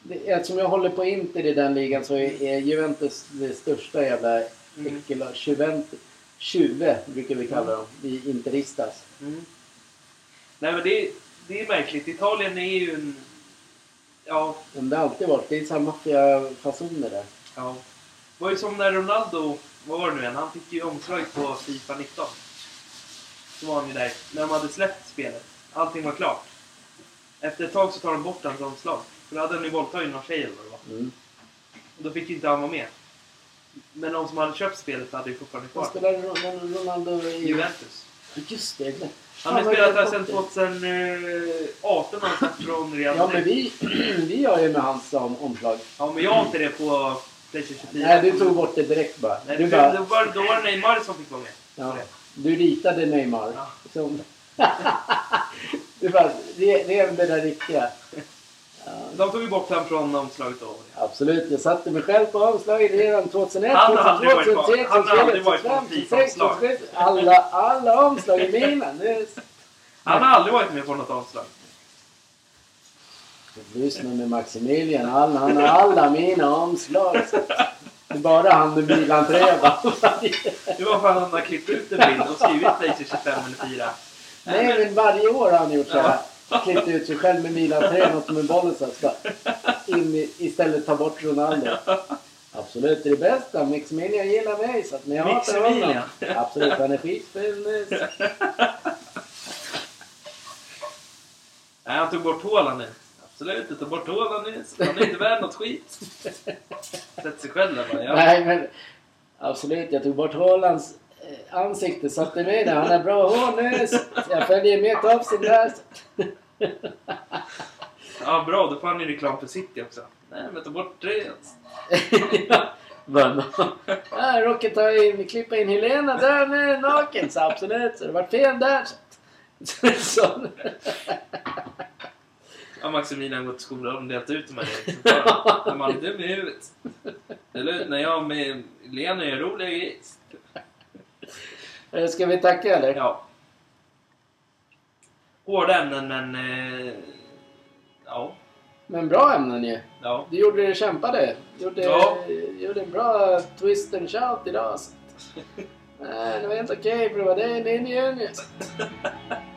det- Eftersom jag håller på Inter i den ligan så är, är Juventus det största jävla Mm. äckel. Juventus. Tjuve brukar vi kalla dem. Vi interistas. Mm. Nej men det är, det är märkligt. Italien är ju en... Ja, Men det har alltid varit. Det är samma maffiafasoner där. ja. Det var ju som när Ronaldo, vad var det nu igen, han fick ju omslag på Fifa 19. Så var han ju där, när de hade släppt spelet. Allting var klart. Efter ett tag så tar de bort hans omslag. För då hade han ju våldtagit någon tjej eller vad det var. Mm. Och då fick ju inte han vara med. Men de som hade köpt spelet hade ju fortfarande Vad kvar. spelade Ron- Ronaldo i... Juventus. Just det. jag glömde. Han har spelat sedan glömt det. 2018 har han från Real Ja, men vi, vi har ju med hans om, omslag. Ja, men jag har inte det på Playstation 24. Nej, du tog bort det direkt bara. Nej, du, bara då, var, då var det Neymar som fick vara med. ja, du ritade Neymar. Ja. Som, du bara, det, det är det där riktiga. Ja, De tog ju bort honom från omslaget då. absolut, jag satte mig själv på omslaget redan 2001, Han har 2002, aldrig varit på- 2003, han har aldrig 2004, varit på 2005, FIFA 2006, 2007. Alla, alla omslag är mina. Nu- Han har aldrig varit med på något omslag. Lyssna med Maximilian. Han, han har alla mina omslag. Det är bara han med bilanträ va? Det var för att han har klippt ut en bild och skrivit Playstation 25 eller 4. Nej men varje år har han gjort så här. Klippt ut sig själv med bilanträ något med bollen ska in i, istället ta bort Ronaldo. Absolut, det är det bästa. Maximilian gillar mig så att men jag hatar honom. Absolut, han är skitful nu. Nej, han tog bort Haaland nu. Absolut, du tog bort Haaland nu. Han är inte värd något skit. Sätt sig själv där bara. Ja. Nej men absolut, jag tog bort Haalands eh, ansikte, satte med det. Han har bra hår nu. så Jag följer med topsen där. ja, bra. Då får han ju reklam för City också. Nej, men ta bort det. Bara, Jag råkade ta in, klippa in Helena där nu naken. Så absolut, så det var fel där. Så, Ja, Maximilian har gått till skolan och delat ut de här. Men Man är dum i huvudet. Eller? När jag med Lena gör roliga grejer. Eh, Ska vi tacka eller? Ja. Hårda ämnen, men... Eh, ja. Men bra ämnen ju. Ja. Du gjorde det, kämpade. Du gjorde, Ja. gjorde en bra twist and shout idag. Så. Nej, det var inte okej för det var det din unge.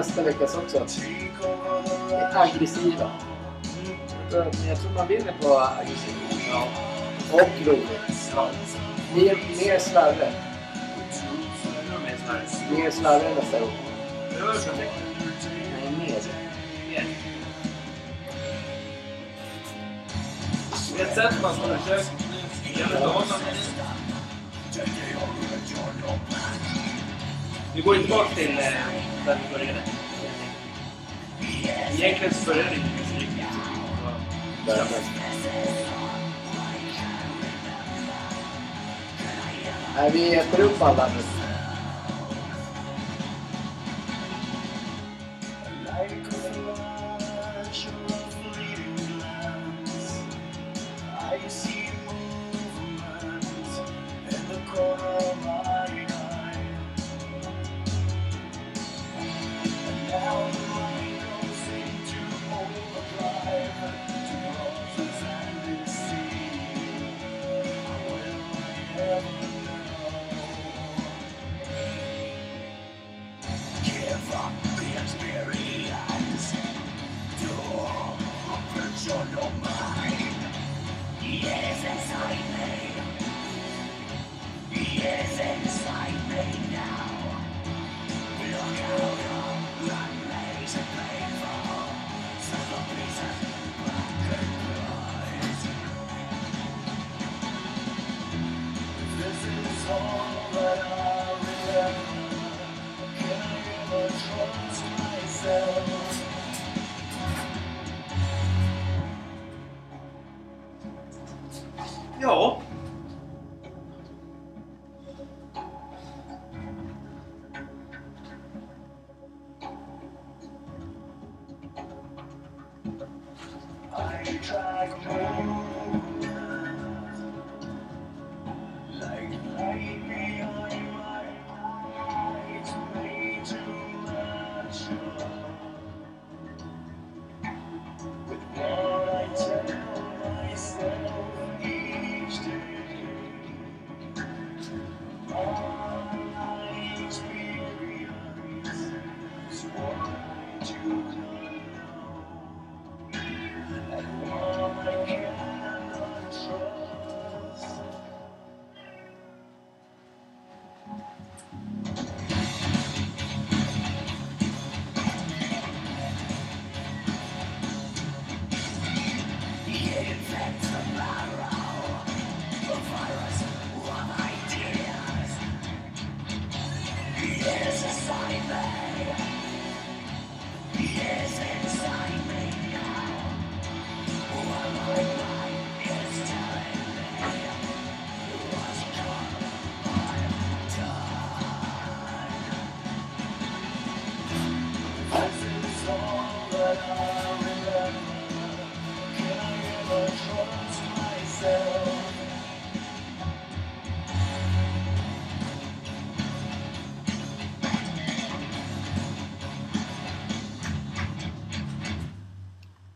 nästa veckas också. Det är aggressiva. Jag tror, jag tror man vinner på aggressiva. Ja. Och roligt. ja. Mer, mer är så här. Mer slarre nästa gång. Det var perfekt. Nej, mer. Mer. Ett sätt man ska försöka... Om man... Vi går tillbaka till eh, där vi började. Egentligen så började det inte med stryk. Nej, vi äter upp alla nu.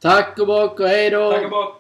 Tack och bock och hej då! Tack och.